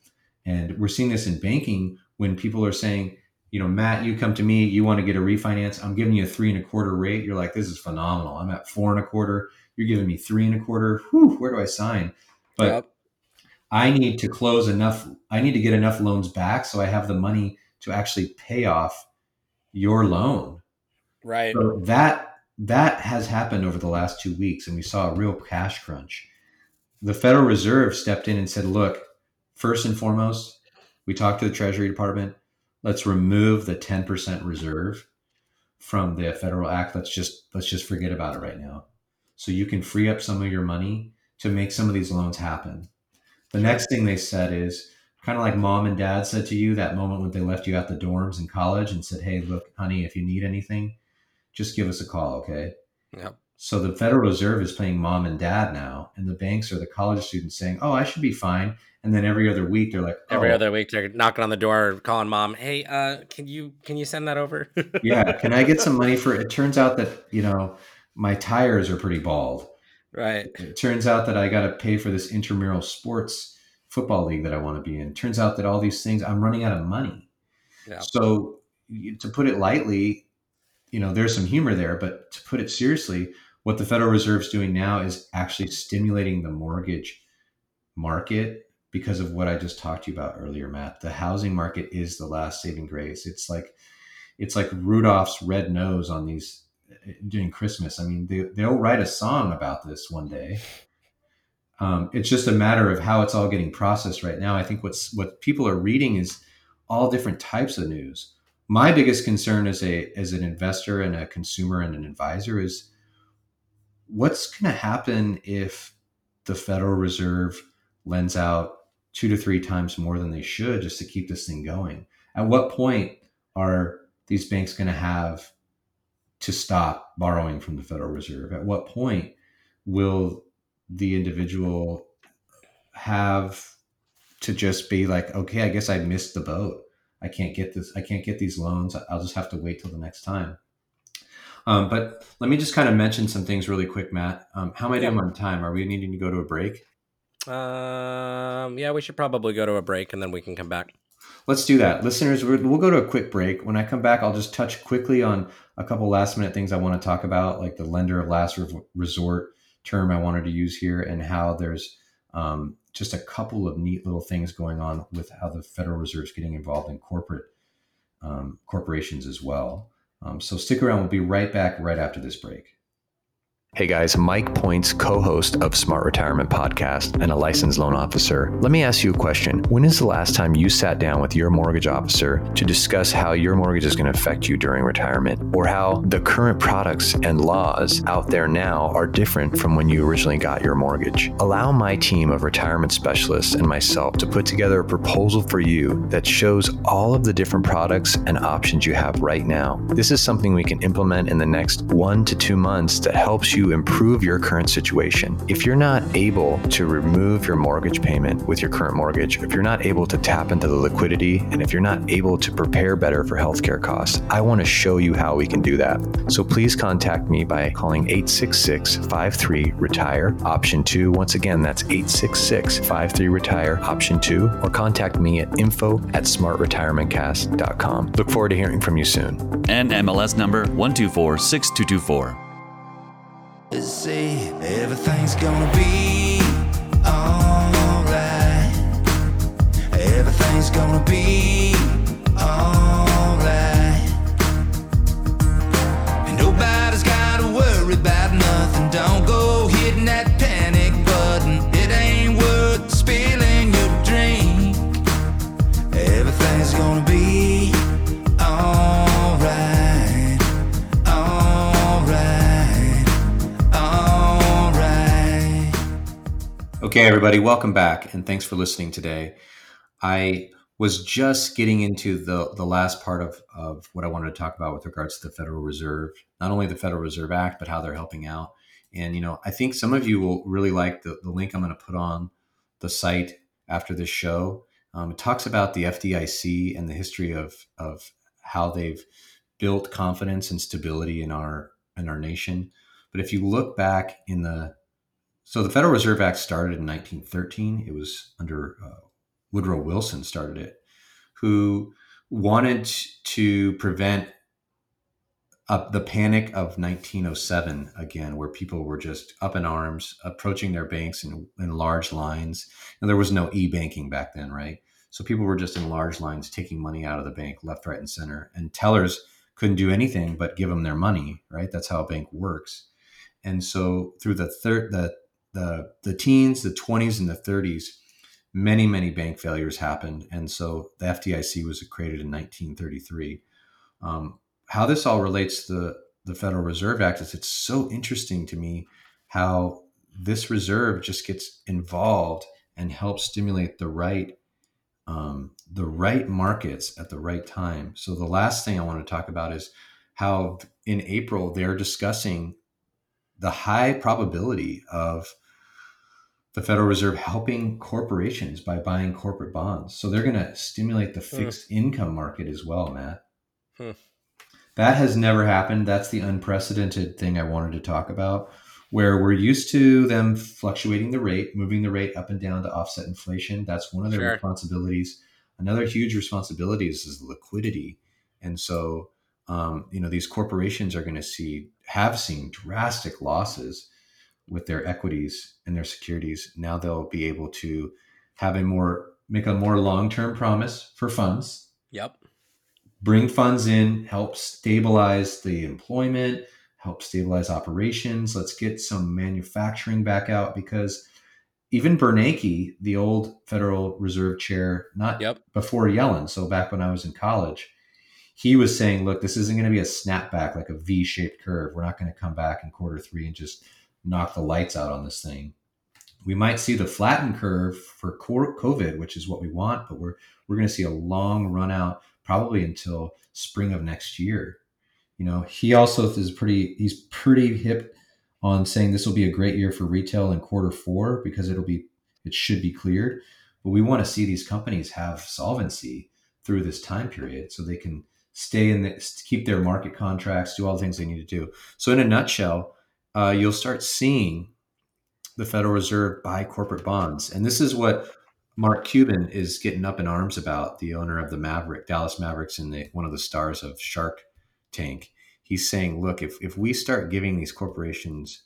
Speaker 2: And we're seeing this in banking when people are saying, you know, Matt, you come to me, you want to get a refinance. I'm giving you a three and a quarter rate. You're like, this is phenomenal. I'm at four and a quarter. You're giving me three and a quarter. Whew, where do I sign? But yep. I need to close enough. I need to get enough loans back so I have the money to actually pay off your loan
Speaker 3: Right.
Speaker 2: So that that has happened over the last two weeks, and we saw a real cash crunch. The Federal Reserve stepped in and said, "Look, first and foremost, we talked to the Treasury Department. Let's remove the ten percent reserve from the federal act. Let's just let's just forget about it right now, so you can free up some of your money to make some of these loans happen." The next thing they said is kind of like mom and dad said to you that moment when they left you at the dorms in college and said, "Hey, look, honey, if you need anything." just give us a call, okay?
Speaker 3: Yep.
Speaker 2: So the Federal Reserve is playing mom and dad now, and the banks are the college students saying, "Oh, I should be fine." And then every other week they're like, oh.
Speaker 3: every other week they're knocking on the door, calling mom, "Hey, uh, can you can you send that over?" [LAUGHS]
Speaker 2: yeah, can I get some money for? It turns out that you know my tires are pretty bald.
Speaker 3: Right.
Speaker 2: It turns out that I got to pay for this intramural sports football league that I want to be in. Turns out that all these things I'm running out of money.
Speaker 3: Yeah.
Speaker 2: So to put it lightly, you know, there's some humor there, but to put it seriously, what the Federal Reserve's doing now is actually stimulating the mortgage market because of what I just talked to you about earlier, Matt. The housing market is the last saving grace. It's like it's like Rudolph's red nose on these during Christmas. I mean, they, they'll write a song about this one day. Um, it's just a matter of how it's all getting processed right now. I think what's what people are reading is all different types of news my biggest concern as a as an investor and a consumer and an advisor is what's going to happen if the Federal Reserve lends out two to three times more than they should just to keep this thing going. At what point are these banks going to have to stop borrowing from the Federal Reserve? At what point will the individual have to just be like, okay, I guess I missed the boat. I can't get this. I can't get these loans. I'll just have to wait till the next time. Um, but let me just kind of mention some things really quick, Matt. Um, how am I doing on time? Are we needing to go to a break?
Speaker 3: Um, yeah, we should probably go to a break and then we can come back.
Speaker 2: Let's do that, listeners. We'll go to a quick break. When I come back, I'll just touch quickly on a couple last minute things I want to talk about, like the lender of last resort term I wanted to use here, and how there's um, just a couple of neat little things going on with how the Federal Reserve is getting involved in corporate um, corporations as well. Um, so stick around. We'll be right back right after this break.
Speaker 4: Hey guys, Mike Points, co host of Smart Retirement Podcast and a licensed loan officer. Let me ask you a question. When is the last time you sat down with your mortgage officer to discuss how your mortgage is going to affect you during retirement or how the current products and laws out there now are different from when you originally got your mortgage? Allow my team of retirement specialists and myself to put together a proposal for you that shows all of the different products and options you have right now. This is something we can implement in the next one to two months that helps you improve your current situation. If you're not able to remove your mortgage payment with your current mortgage, if you're not able to tap into the liquidity, and if you're not able to prepare better for healthcare costs, I want to show you how we can do that. So please contact me by calling 866 53 Retire Option 2. Once again, that's 866 53 Retire Option 2, or contact me at info at smartretirementcast.com. Look forward to hearing from you soon.
Speaker 1: And MLS number 1246224.
Speaker 5: Say everything's gonna be alright. Everything's gonna be
Speaker 2: Okay, everybody, welcome back, and thanks for listening today. I was just getting into the the last part of of what I wanted to talk about with regards to the Federal Reserve, not only the Federal Reserve Act, but how they're helping out. And you know, I think some of you will really like the, the link I'm going to put on the site after this show. Um, it talks about the FDIC and the history of of how they've built confidence and stability in our in our nation. But if you look back in the so the Federal Reserve Act started in 1913. It was under uh, Woodrow Wilson started it, who wanted to prevent uh, the panic of 1907 again, where people were just up in arms, approaching their banks in, in large lines. And there was no e-banking back then, right? So people were just in large lines taking money out of the bank, left, right, and center. And tellers couldn't do anything but give them their money, right? That's how a bank works. And so through the third, the the the teens, the 20s, and the 30s, many many bank failures happened, and so the FDIC was created in 1933. Um, how this all relates to the the Federal Reserve Act is it's so interesting to me how this reserve just gets involved and helps stimulate the right um, the right markets at the right time. So the last thing I want to talk about is how in April they're discussing the high probability of the Federal Reserve helping corporations by buying corporate bonds. So they're going to stimulate the fixed income market as well, Matt.
Speaker 3: Hmm.
Speaker 2: That has never happened. That's the unprecedented thing I wanted to talk about, where we're used to them fluctuating the rate, moving the rate up and down to offset inflation. That's one of their
Speaker 3: Sure.
Speaker 2: responsibilities. Another huge responsibility is, is liquidity. And so, um, you know, these corporations are going to see, have seen drastic losses with their equities and their securities. Now they'll be able to have a more, make a more long term promise for funds
Speaker 3: Yep.
Speaker 2: bring funds in, help stabilize the employment, help stabilize operations. Let's get some manufacturing back out because even Bernanke, the old Federal Reserve chair, not
Speaker 3: Yep.
Speaker 2: before Yellen, so back when I was in college, he was saying, look, this isn't going to be a snapback like a V shaped curve. We're not going to come back in quarter three and just knock the lights out on this thing. We might see the flattened curve for COVID, which is what we want, but we're we're going to see a long run out probably until spring of next year. You know, he also is pretty he's pretty hip on saying this will be a great year for retail in quarter four because it'll be it should be cleared. But we want to see these companies have solvency through this time period so they can stay in the keep their market contracts, do all the things they need to do. So in a nutshell, uh, you'll start seeing the Federal Reserve buy corporate bonds, and this is what Mark Cuban is getting up in arms about. The owner of the Maverick, Dallas Mavericks, and one of the stars of Shark Tank. He's saying, look, if if we start giving these corporations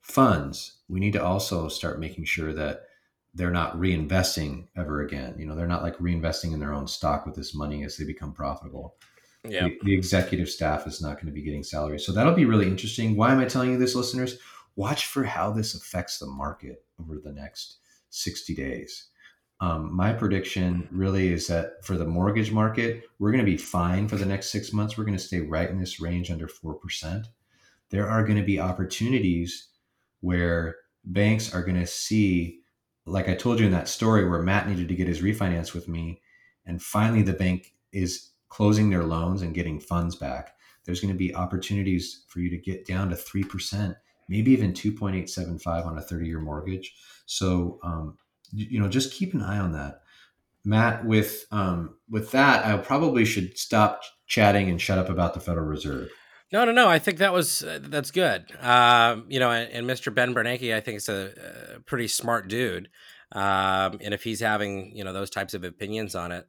Speaker 2: funds, we need to also start making sure that they're not reinvesting ever again. You know, they're not like reinvesting in their own stock with this money as they become profitable
Speaker 3: Yeah.
Speaker 2: the, the executive staff is not going to be getting salaries. So that'll be really interesting. Why am I telling you this, listeners? watch for how this affects the market over the next 60 days. Um, my prediction really is that for the mortgage market, we're going to be fine for the next six months. We're going to stay right in this range under 4%. There are going to be opportunities where banks are going to see, like I told you in that story where Matt needed to get his refinance with me, and finally the bank is closing their loans and getting funds back. There's going to be opportunities for you to get down to 3%, maybe even 2.875 on a 30 year mortgage. So, um, you know, just keep an eye on that. Matt, with um, with that, I probably should stop chatting and shut up about the Federal Reserve.
Speaker 3: No, no, no. I think that was uh, that's good. Um, you know, and, and, Mr. Ben Bernanke, I think is a, a pretty smart dude. Um, and if he's having you know those types of opinions on it,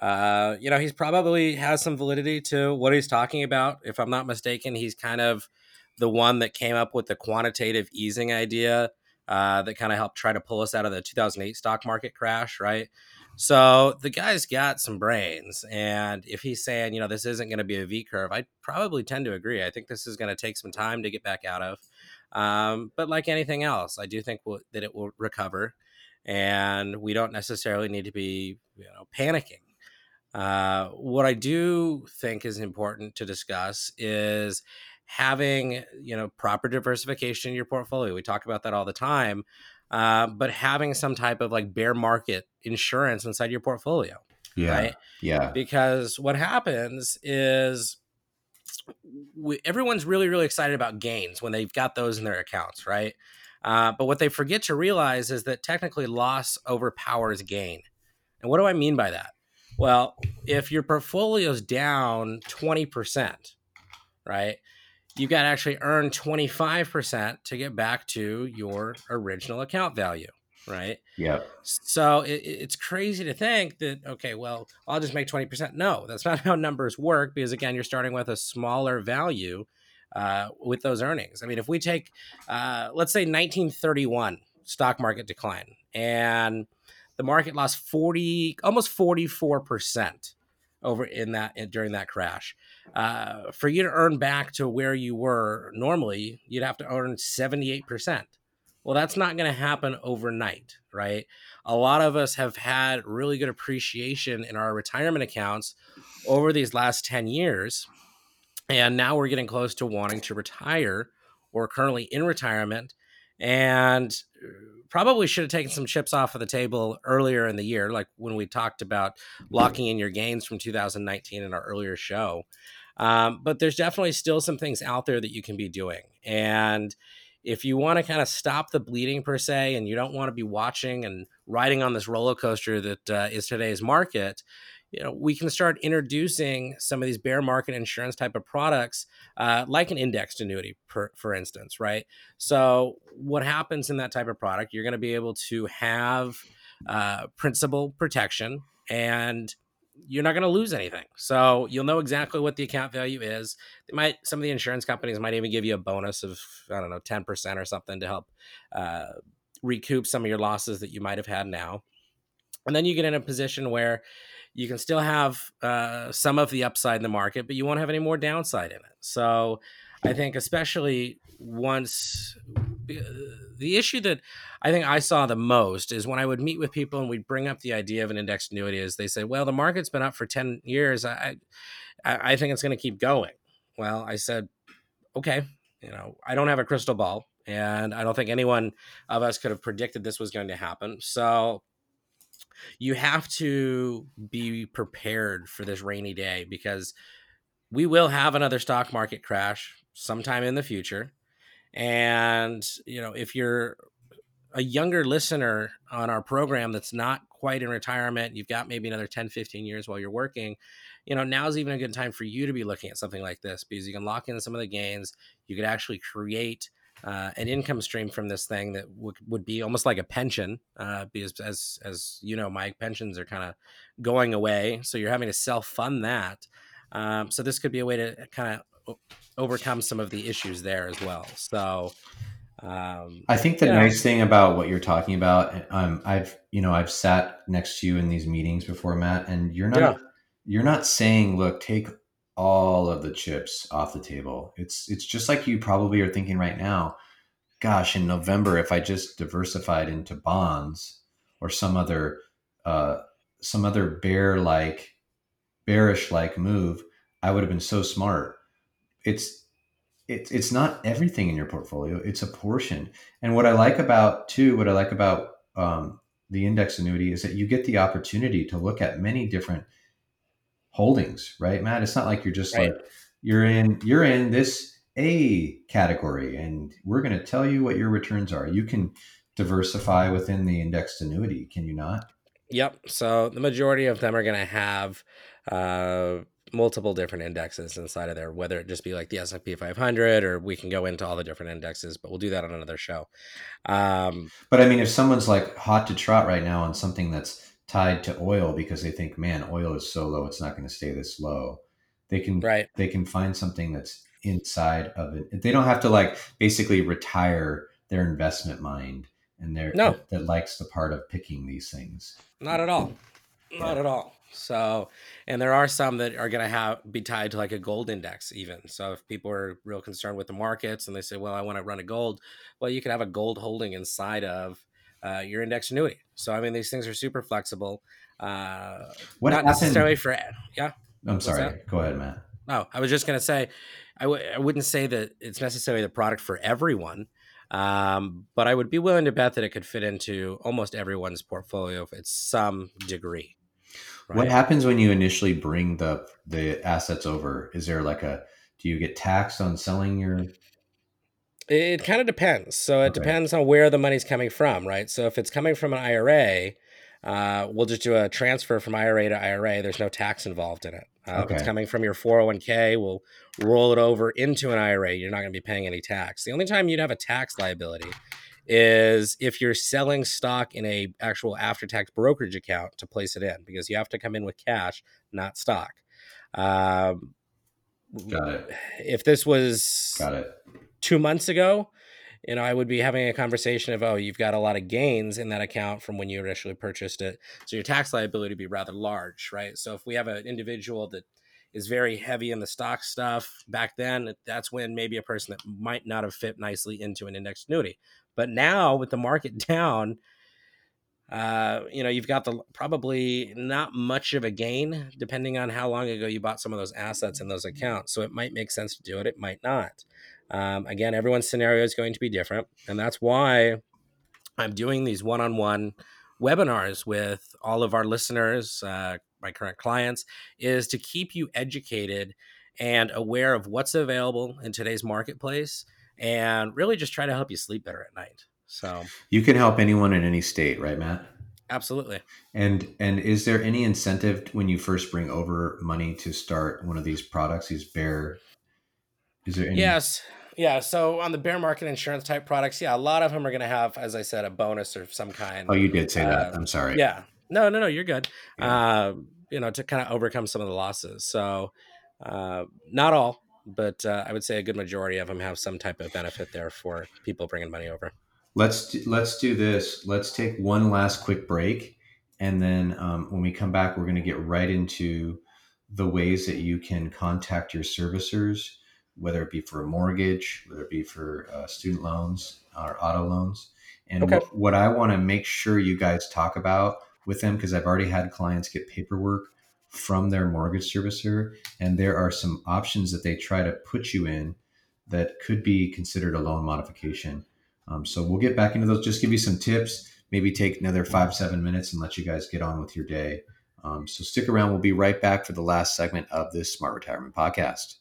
Speaker 3: uh, you know, he's probably has some validity to what he's talking about. If I'm not mistaken, he's kind of the one that came up with the quantitative easing idea uh, that kind of helped try to pull us out of the 2008 stock market crash, right? So the guy's got some brains. And if he's saying, you know, this isn't going to be a V curve, I probably tend to agree. I think this is going to take some time to get back out of. Um, but like anything else, I do think we'll, that it will recover. And we don't necessarily need to be, you know, panicking. Uh, what I do think is important to discuss is having you know proper diversification in your portfolio. We talk about that all the time, uh, but having some type of like bear market insurance inside your portfolio.
Speaker 2: Yeah, right? yeah.
Speaker 3: Because what happens is we, everyone's really really excited about gains when they've got those in their accounts, right? Uh, but what they forget to realize is that technically loss overpowers gain. And what do I mean by that? Well, if your portfolio's down 20%, right? You've got to actually earn 25% to get back to your original account value right?
Speaker 2: Yeah
Speaker 3: so it, it's crazy to think that okay well i'll just make 20% no that's not [LAUGHS] how numbers work because again you're starting with a smaller value uh, with those earnings. I mean if we take uh, let's say 1931 stock market decline and the market lost 40 almost 44% over in that in, during that crash. Uh, for you to earn back to where you were normally, you'd have to earn 78%. Well, that's not going to happen overnight, right? A lot of us have had really good appreciation in our retirement accounts over these last 10 years. And now we're getting close to wanting to retire or currently in retirement. And probably should have taken some chips off of the table earlier in the year, like when we talked about locking in your gains from 2019 in our earlier show. Um, but there's definitely still some things out there that you can be doing. And if you want to kind of stop the bleeding per se, and you don't want to be watching and riding on this roller coaster that uh, is today's market, you know we can start introducing some of these bear market insurance type of products uh, like an indexed annuity per, for instance right? So what happens in that type of product? You're going to be able to have uh, principal protection and you're not going to lose anything. So you'll know exactly what the account value is. They might some of the insurance companies might even give you a bonus of i don't know 10% or something to help uh, recoup some of your losses that you might have had now. And then you get in a position where you can still have uh, some of the upside in the market, but you won't have any more downside in it. So I think, especially once uh, the issue that I think I saw the most is when I would meet with people and we'd bring up the idea of an indexed annuity, is they say, "Well, the market's been up for ten years. I, I, I think it's going to keep going." Well, I said, "Okay, you know, I don't have a crystal ball, and I don't think anyone of us could have predicted this was going to happen. So you have to be prepared for this rainy day because we will have another stock market crash sometime in the future. And, you know, if you're a younger listener on our program that's not quite in retirement, you've got maybe another 10, 15 years while you're working, you know, now's even a good time for you to be looking at something like this because you can lock in some of the gains. You could actually create uh, an income stream from this thing that w- would be almost like a pension, uh, because as as you know, my pensions are kind of going away, so you're having to self fund that. Um, so this could be a way to kind of overcome some of the issues there as well. So. Um,
Speaker 2: I think the nice thing about what you're talking about, um, I've you know I've sat next to you in these meetings before, Matt, and you're not yeah. you're not saying, look, take all of the chips off the table. It's it's just like you probably are thinking right now. gosh, in November, if I just diversified into bonds or some other uh, some other bear like bearish like move, I would have been so smart. It's it's it's not everything in your portfolio; it's a portion. And what I like about too, what I like about um, the index annuity is that you get the opportunity to look at many different holdings, right, Matt? It's not like you're just
Speaker 3: Right.
Speaker 2: like you're in you're in this A category, and we're going to tell you what your returns are. You can diversify within the indexed annuity, can you not?
Speaker 3: Yep. So the majority of them are going to have uh, multiple different indexes inside of there, whether it just be like the S and P 500, or we can go into all the different indexes. But we'll do that on another show. Um,
Speaker 2: But I mean, if someone's like hot to trot right now on something that's tied to oil because they think, man, oil is so low, it's not going to stay this low. They can
Speaker 3: right.
Speaker 2: they can find something that's inside of it. They don't have to like basically retire their investment mind and their
Speaker 3: No.
Speaker 2: that, that likes the part of picking these things.
Speaker 3: Not at all. Not at all. So, and there are some that are going to have be tied to like a gold index, even. So, if people are real concerned with the markets and they say, "Well, I want to run a gold," well, you can have a gold holding inside of uh, your index annuity. So, I mean, these things are super flexible. Uh,
Speaker 2: What
Speaker 3: not
Speaker 2: happened?
Speaker 3: necessarily for yeah.
Speaker 2: I'm sorry.
Speaker 3: that?
Speaker 2: Go ahead, Matt.
Speaker 3: No, I was just going to say, I w- I wouldn't say that it's necessarily the product for everyone, um, but I would be willing to bet that it could fit into almost everyone's portfolio at some degree.
Speaker 2: What happens when you initially bring the the assets over? Is there like a do you get taxed on selling your
Speaker 3: It kind of depends. So it
Speaker 2: Okay.
Speaker 3: depends on where the money's coming from, right? So if it's coming from an IRA, uh, we'll just do a transfer from IRA to IRA. There's no tax involved in it. Uh, If it's coming from your 401k, we'll roll it over into an IRA. You're not going to be paying any tax. The only time you'd have a tax liability is if you're selling stock in a actual after-tax brokerage account to place it in, because you have to come in with cash, not stock. Um,
Speaker 2: got it.
Speaker 3: if this was
Speaker 2: Got it.
Speaker 3: Two months ago, you know, I would be having a conversation of, oh, you've got a lot of gains in that account from when you initially purchased it. So your tax liability would be rather large, right? So if we have an individual that is very heavy in the stock stuff back then, that's when maybe a person that might not have fit nicely into an index annuity. But now with the market [LAUGHS] down, uh, you know, you've got the probably not much of a gain depending on how long ago you bought some of those assets in those accounts. So it might make sense to do it, it might not. Um, again, everyone's scenario is going to be different. And that's why I'm doing these one on one webinars with all of our listeners, uh, my current clients, is to keep you educated and aware of what's available in today's marketplace and really just try to help you sleep better at night. So,
Speaker 2: You can help anyone in any state, right, Matt?
Speaker 3: absolutely.
Speaker 2: And and is there any incentive when you first bring over money to start one of these products, these bear? Is there any?
Speaker 3: Yes. Yeah. So on the bear market insurance type products, yeah, a lot of them are going to have, as I said, a bonus or some kind.
Speaker 2: Oh, you did say that.
Speaker 3: Uh,
Speaker 2: I'm sorry.
Speaker 3: Yeah. No, no, no. You're good.
Speaker 2: Yeah.
Speaker 3: Uh, you know, to kind of overcome some of the losses. So, uh, not all, but uh, I would say a good majority of them have some type of benefit there for people bringing money over.
Speaker 2: Let's do, let's do this. Let's take one last quick break, and then um, when we come back, we're going to get right into the ways that you can contact your servicers, whether it be for a mortgage, whether it be for uh, student loans or auto loans. And
Speaker 3: Okay.
Speaker 2: what, what I want to make sure you guys talk about with them, because I've already had clients get paperwork from their mortgage servicer, and there are some options that they try to put you in that could be considered a loan modification. Um, so we'll get back into those. Just give you some tips. Maybe take another five, seven minutes and let you guys get on with your day. Um, so stick around. We'll be right back for the last segment of this Smart Retirement Podcast.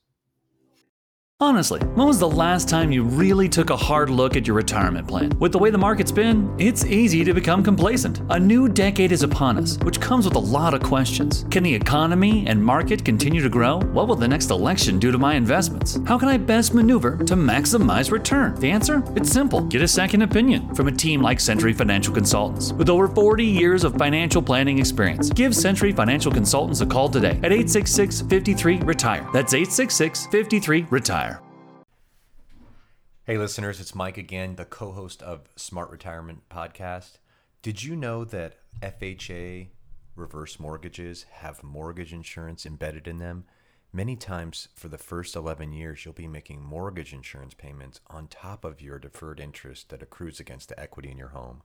Speaker 1: Honestly, when was the last time you really took a hard look at your retirement plan? With the way the market's been, it's easy to become complacent. A new decade is upon us, which comes with a lot of questions. Can the economy and market continue to grow? What will the next election do to my investments? How can I best maneuver to maximize return? The answer? It's simple. Get a second opinion from a team like Century Financial Consultants. With over 40 years of financial planning experience, give Century Financial Consultants a call today at 866 53 RETIRE. That's 866 53 RETIRE.
Speaker 4: Hey, listeners, it's Mike again, the co host of Smart Retirement Podcast. Did you know that FHA reverse mortgages have mortgage insurance embedded in them, Many times for the first 11 years, you'll be making mortgage insurance payments on top of your deferred interest that accrues against the equity in your home.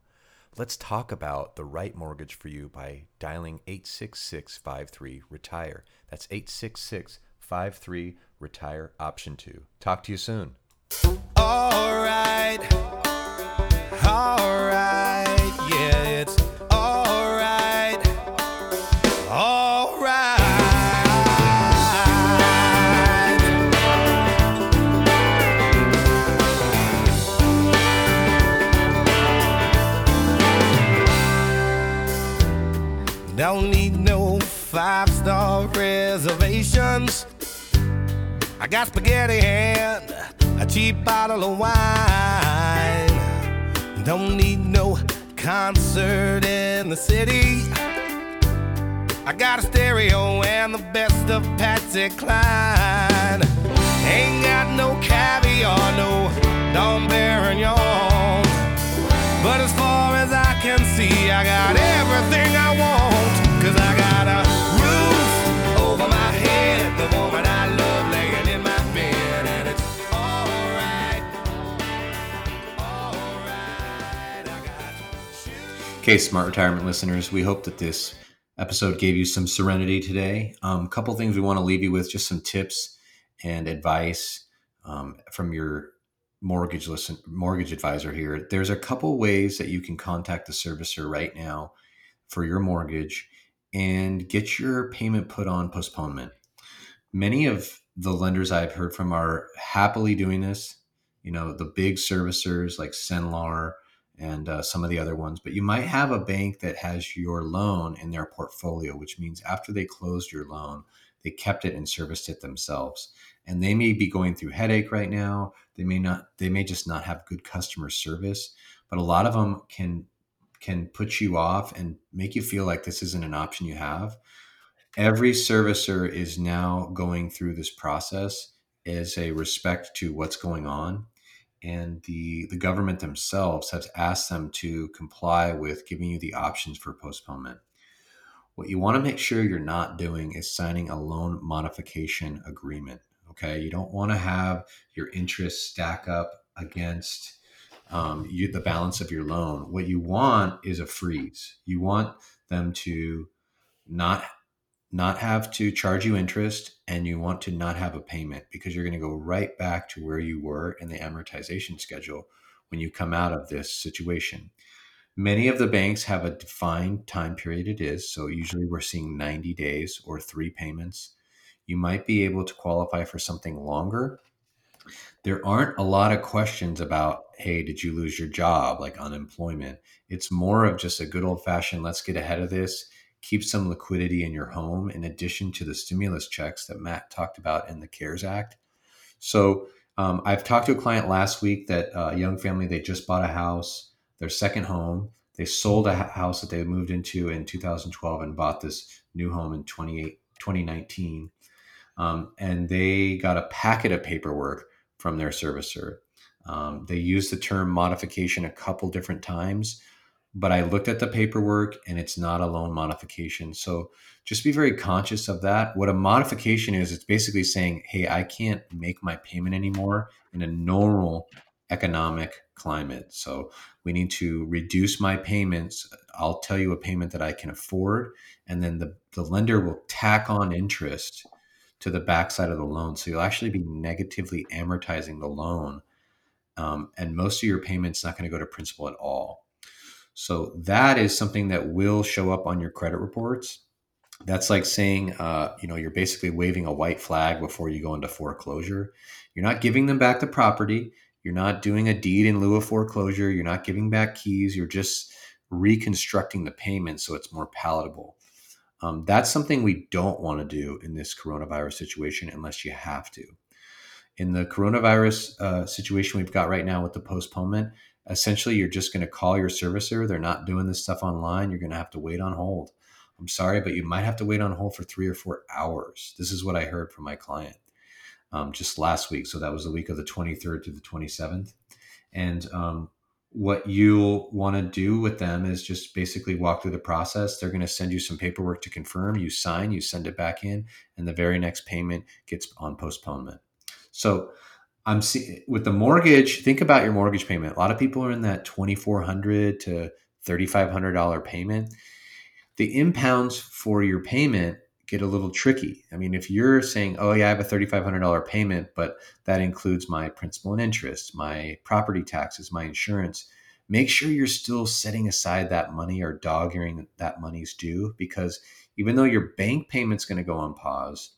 Speaker 4: Let's talk about the right mortgage for you by dialing 86653 retire. That's 866 53 retire option 2. Talk to you soon.
Speaker 5: Don't need no five star reservations. I got spaghetti and a cheap bottle of wine. Don't need no concert in the city. I got a stereo and the best of Patsy Cline. Ain't got no caviar, no Dom Perignon. But as far as I can see, I got everything I want. Cause I got a roof over my head, the woman
Speaker 2: Okay, smart retirement listeners, we hope that this episode gave you some serenity today. A um, couple things we want to leave you with, just some tips and advice um, from your mortgage listen mortgage advisor here. There's a couple ways that you can contact the servicer right now for your mortgage and get your payment put on postponement. Many of the lenders I've heard from are happily doing this. You know, the big servicers like Cenlar, and uh, some of the other ones. But you might have a bank that has your loan in their portfolio, which means after they closed your loan, they kept it and serviced it themselves. And they may be going through headache right now. They may not. They may just not have good customer service. But a lot of them can can put you off and make you feel like this isn't an option you have. Every servicer is now going through this process as a respect to what's going on and the the government themselves have asked them to comply with giving you the options for postponement. What you want to make sure you're not doing is signing a loan modification agreement. Okay, you don't want to have your interest stack up against um, you, the balance of your loan. What you want is a freeze. You want them to not not have to charge you interest and you want to not have a payment because you're going to go right back to where you were in the amortization schedule when you come out of this situation. Many of the banks have a defined time period it is. So usually we're seeing 90 days or three payments. You might be able to qualify for something longer. There aren't a lot of questions about, hey, did you lose your job, like unemployment? It's more of just a good old fashioned, let's get ahead of this keep some liquidity in your home in addition to the stimulus checks that Matt talked about in the CARES Act. So um, I've talked to a client last week that uh, a young family they just bought a house, their second home. They sold a house that they moved into in 2012 and bought this new home in 2019. Um, and they got a packet of paperwork from their servicer. Um, they used the term modification a couple different times but I looked at the paperwork and it's not a loan modification. So just be very conscious of that. What a modification is, it's basically saying, hey, I can't make my payment anymore in a normal economic climate. So we need to reduce my payments. I'll tell you a payment that I can afford. And then the, the lender will tack on interest to the backside of the loan. So you'll actually be negatively amortizing the loan. Um, and most of your payments not going to go to principal at all. So that is something that will show up on your credit reports. That's like saying, uh, you know, you're basically waving a white flag before you go into foreclosure. You're not giving them back the property. You're not doing a deed in lieu of foreclosure. You're not giving back keys. You're just reconstructing the payment so it's more palatable. Um, that's something we don't want to do in this coronavirus situation unless you have to. In the coronavirus uh, situation we've got right now with the postponement, essentially you're just going to call your servicer. They're not doing this stuff online. You're going to have to wait on hold. I'm sorry, but you might have to wait on hold for three or four hours. This is what I heard from my client um, just last week. So that was the week of the 23rd to the 27th. And um, what you'll want to do with them is just basically walk through the process. They're going to send you some paperwork to confirm. You sign, you send it back in, and the very next payment gets on postponement. So I'm see- with the mortgage. Think about your mortgage payment. A lot of people are in that twenty four hundred to thirty five hundred dollar payment. The impounds for your payment get a little tricky. I mean, if you're saying, "Oh yeah, I have a thirty-five hundred dollar payment, but that includes my principal and interest, my property taxes, my insurance," make sure you're still setting aside that money or dogging that money's due, because even though your bank payment's going to go on pause,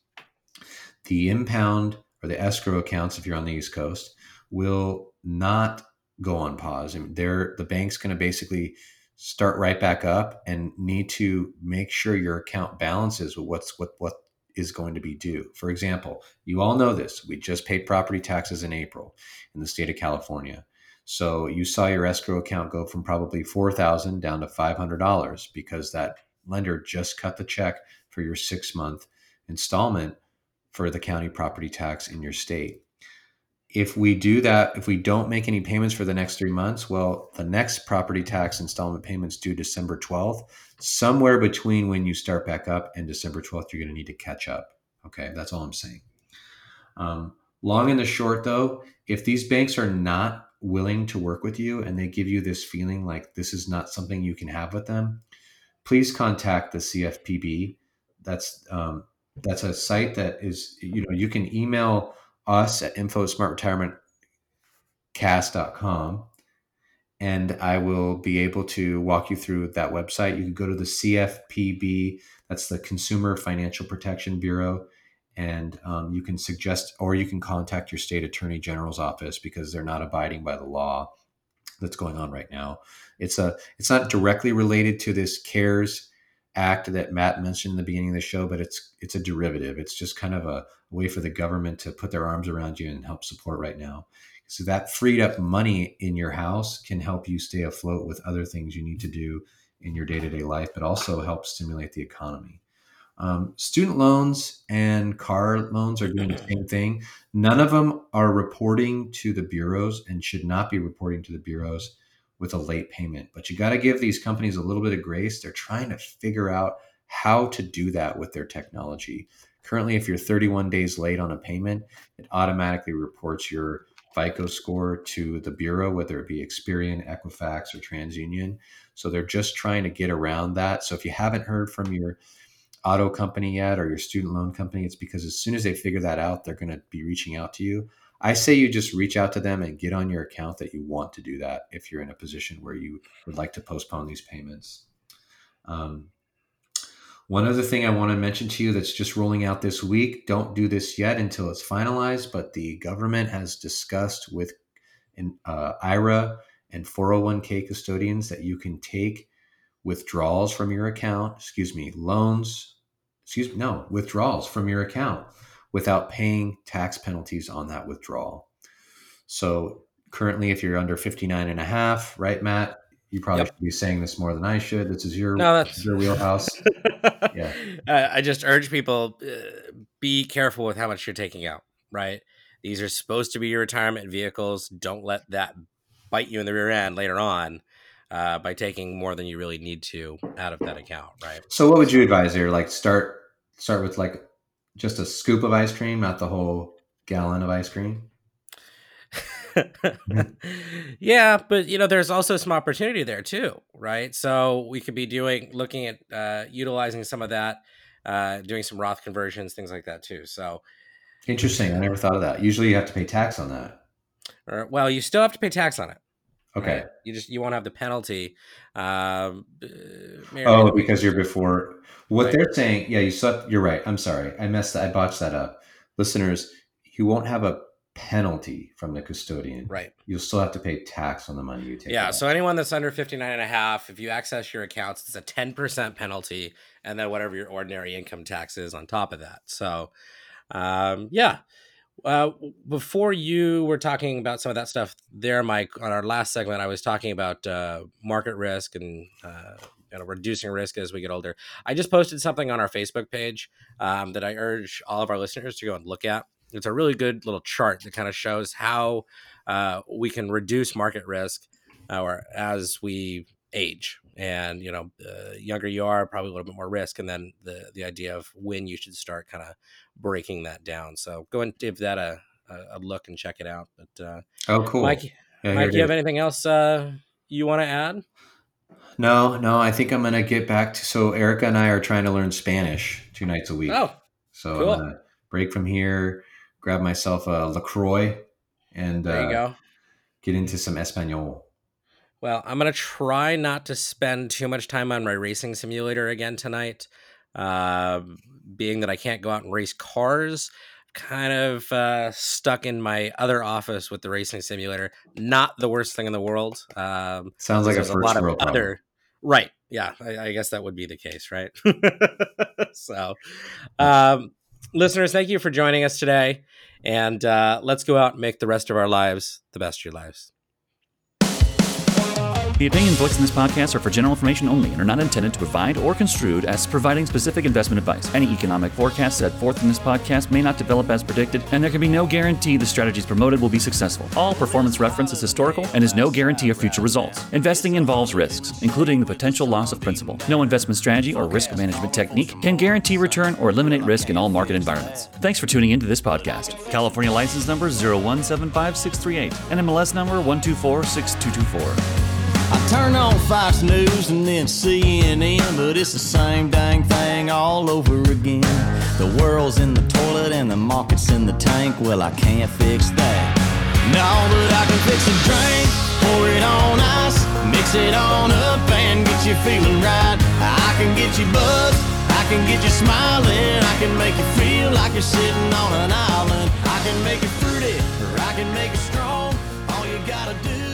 Speaker 2: the impound or the escrow accounts, if you're on the East Coast, will not go on pause. and they're the bank's going to basically start right back up and need to make sure your account balances with what's what what is going to be due. For example, you all know this. We just paid property taxes in April in the state of California. So you saw your escrow account go from probably 4000 down to $500 because that lender just cut the check for your 6-month installment for the county property tax in your state if we do that, if we don't make any payments for the next three months, well, the next property tax installment payments due December 12th. Somewhere between when you start back up and December 12th, you're going to need to catch up. Okay, that's all I'm saying. Um, long and the short, though, if these banks are not willing to work with you and they give you this feeling like this is not something you can have with them, please contact the CFPB. That's um, that's a site that is you know you can email us at infosmartretirementcast.com and I will be able to walk you through that website. You can go to the CFPB, that's the Consumer Financial Protection Bureau, and um, you can suggest or you can contact your state attorney general's office because they're not abiding by the law that's going on right now. It's a it's not directly related to this CARES Act that Matt mentioned in the beginning of the show, but it's it's a derivative. It's just kind of a way for the government to put their arms around you and help support right now. So that freed up money in your house can help you stay afloat with other things you need to do in your day to day life, but also help stimulate the economy. Um, student loans and car loans are doing the same thing. None of them are reporting to the bureaus and should not be reporting to the bureaus with a late payment. But you got to give these companies a little bit of grace. They're trying to figure out how to do that with their technology. Currently, if you're 31 days late on a payment, it automatically reports your FICO score to the bureau, whether it be Experian, Equifax, or TransUnion. So they're just trying to get around that. So if you haven't heard from your auto company yet or your student loan company, it's because as soon as they figure that out, they're going to be reaching out to you. I say you just reach out to them and get on your account that you want to do that if you're in a position where you would like to postpone these payments. Um, one other thing I want to mention to you that's just rolling out this week don't do this yet until it's finalized, but the government has discussed with uh, IRA and 401k custodians that you can take withdrawals from your account, excuse me, loans, excuse me, no, withdrawals from your account without paying tax penalties on that withdrawal. So currently, if you're under 59 and a half, right, Matt? You probably yep. should be saying this more than I should. This is your, no, that's... your wheelhouse. [LAUGHS]
Speaker 3: yeah. Uh, I just urge people uh, be careful with how much you're taking out, right? These are supposed to be your retirement vehicles. Don't let that bite you in the rear end later on uh, by taking more than you really need to out of that account, right?
Speaker 2: So, what would you advise here? Like, start start with like just a scoop of ice cream, not the whole gallon of ice cream? [LAUGHS]
Speaker 3: yeah, but you know, there's also some opportunity there too, right? So we could be doing, looking at uh, utilizing some of that, uh, doing some Roth conversions, things like that too. So
Speaker 2: interesting. I never thought of that. Usually, you have to pay tax on that.
Speaker 3: Or, well, you still have to pay tax on it.
Speaker 2: Okay. Right?
Speaker 3: You just you won't have the penalty. Um,
Speaker 2: oh, because you're before. What right. they're saying, yeah, you saw. You're right. I'm sorry, I messed. I botched that up. Listeners, you won't have a penalty from the custodian.
Speaker 3: Right.
Speaker 2: You'll still have to pay tax on the money you take.
Speaker 3: Yeah. Out. So anyone that's under 59 and a half, if you access your accounts, it's a 10% penalty and then whatever your ordinary income tax is on top of that. So, um, yeah. Uh, before you were talking about some of that stuff there, Mike, on our last segment, I was talking about uh, market risk and uh, you know, reducing risk as we get older. I just posted something on our Facebook page um, that I urge all of our listeners to go and look at. It's a really good little chart that kind of shows how uh, we can reduce market risk or as we age and you know the younger you are probably a little bit more risk and then the the idea of when you should start kind of breaking that down so go and give that a, a, look and check it out but uh
Speaker 2: Oh, cool.
Speaker 3: mike
Speaker 2: Yeah,
Speaker 3: mike do you have anything else uh you want to add
Speaker 2: No, no. I think I'm gonna get back to. So Erica and I are trying to learn Spanish two nights a week.
Speaker 3: oh
Speaker 2: so
Speaker 3: cool.
Speaker 2: I'm gonna break from here, grab myself a Lacroix, and
Speaker 3: there you
Speaker 2: uh,
Speaker 3: go
Speaker 2: get into some Espanol.
Speaker 3: Well, I'm gonna try not to spend too much time on my racing simulator again tonight. Uh, being that I can't go out and race cars, kind of uh, stuck in my other office with the racing simulator. Not the worst thing in the world. Um,
Speaker 2: Sounds like a
Speaker 3: a lot of
Speaker 2: world problem.
Speaker 3: other. Right. Yeah. I, I guess that would be the case, right? [LAUGHS] so, um, listeners, thank you for joining us today, and uh, let's go out and make the rest of our lives the best of your lives.
Speaker 1: The opinions voiced in this podcast are for general information only and are not intended to provide or construed as providing specific investment advice. Any economic forecast set forth in this podcast may not develop as predicted, and there can be no guarantee the strategies promoted will be successful. All performance reference is historical and is no guarantee of future results. Investing involves risks, including the potential loss of principal. No investment strategy or risk management technique can guarantee return or eliminate risk in all market environments. Thanks for tuning into this podcast. California license number 0175638 and MLS number 1246224.
Speaker 6: I turn on Fox News and then CNN, but it's the same dang thing all over again. The world's in the toilet and the market's in the tank. Well, I can't fix that. No, but I can fix a drink, pour it on ice, mix it on up and get you feeling right. I can get you buzzed, I can get you smiling, I can make you feel like you're sitting on an island. I can make it fruity, or I can make it strong. All you gotta do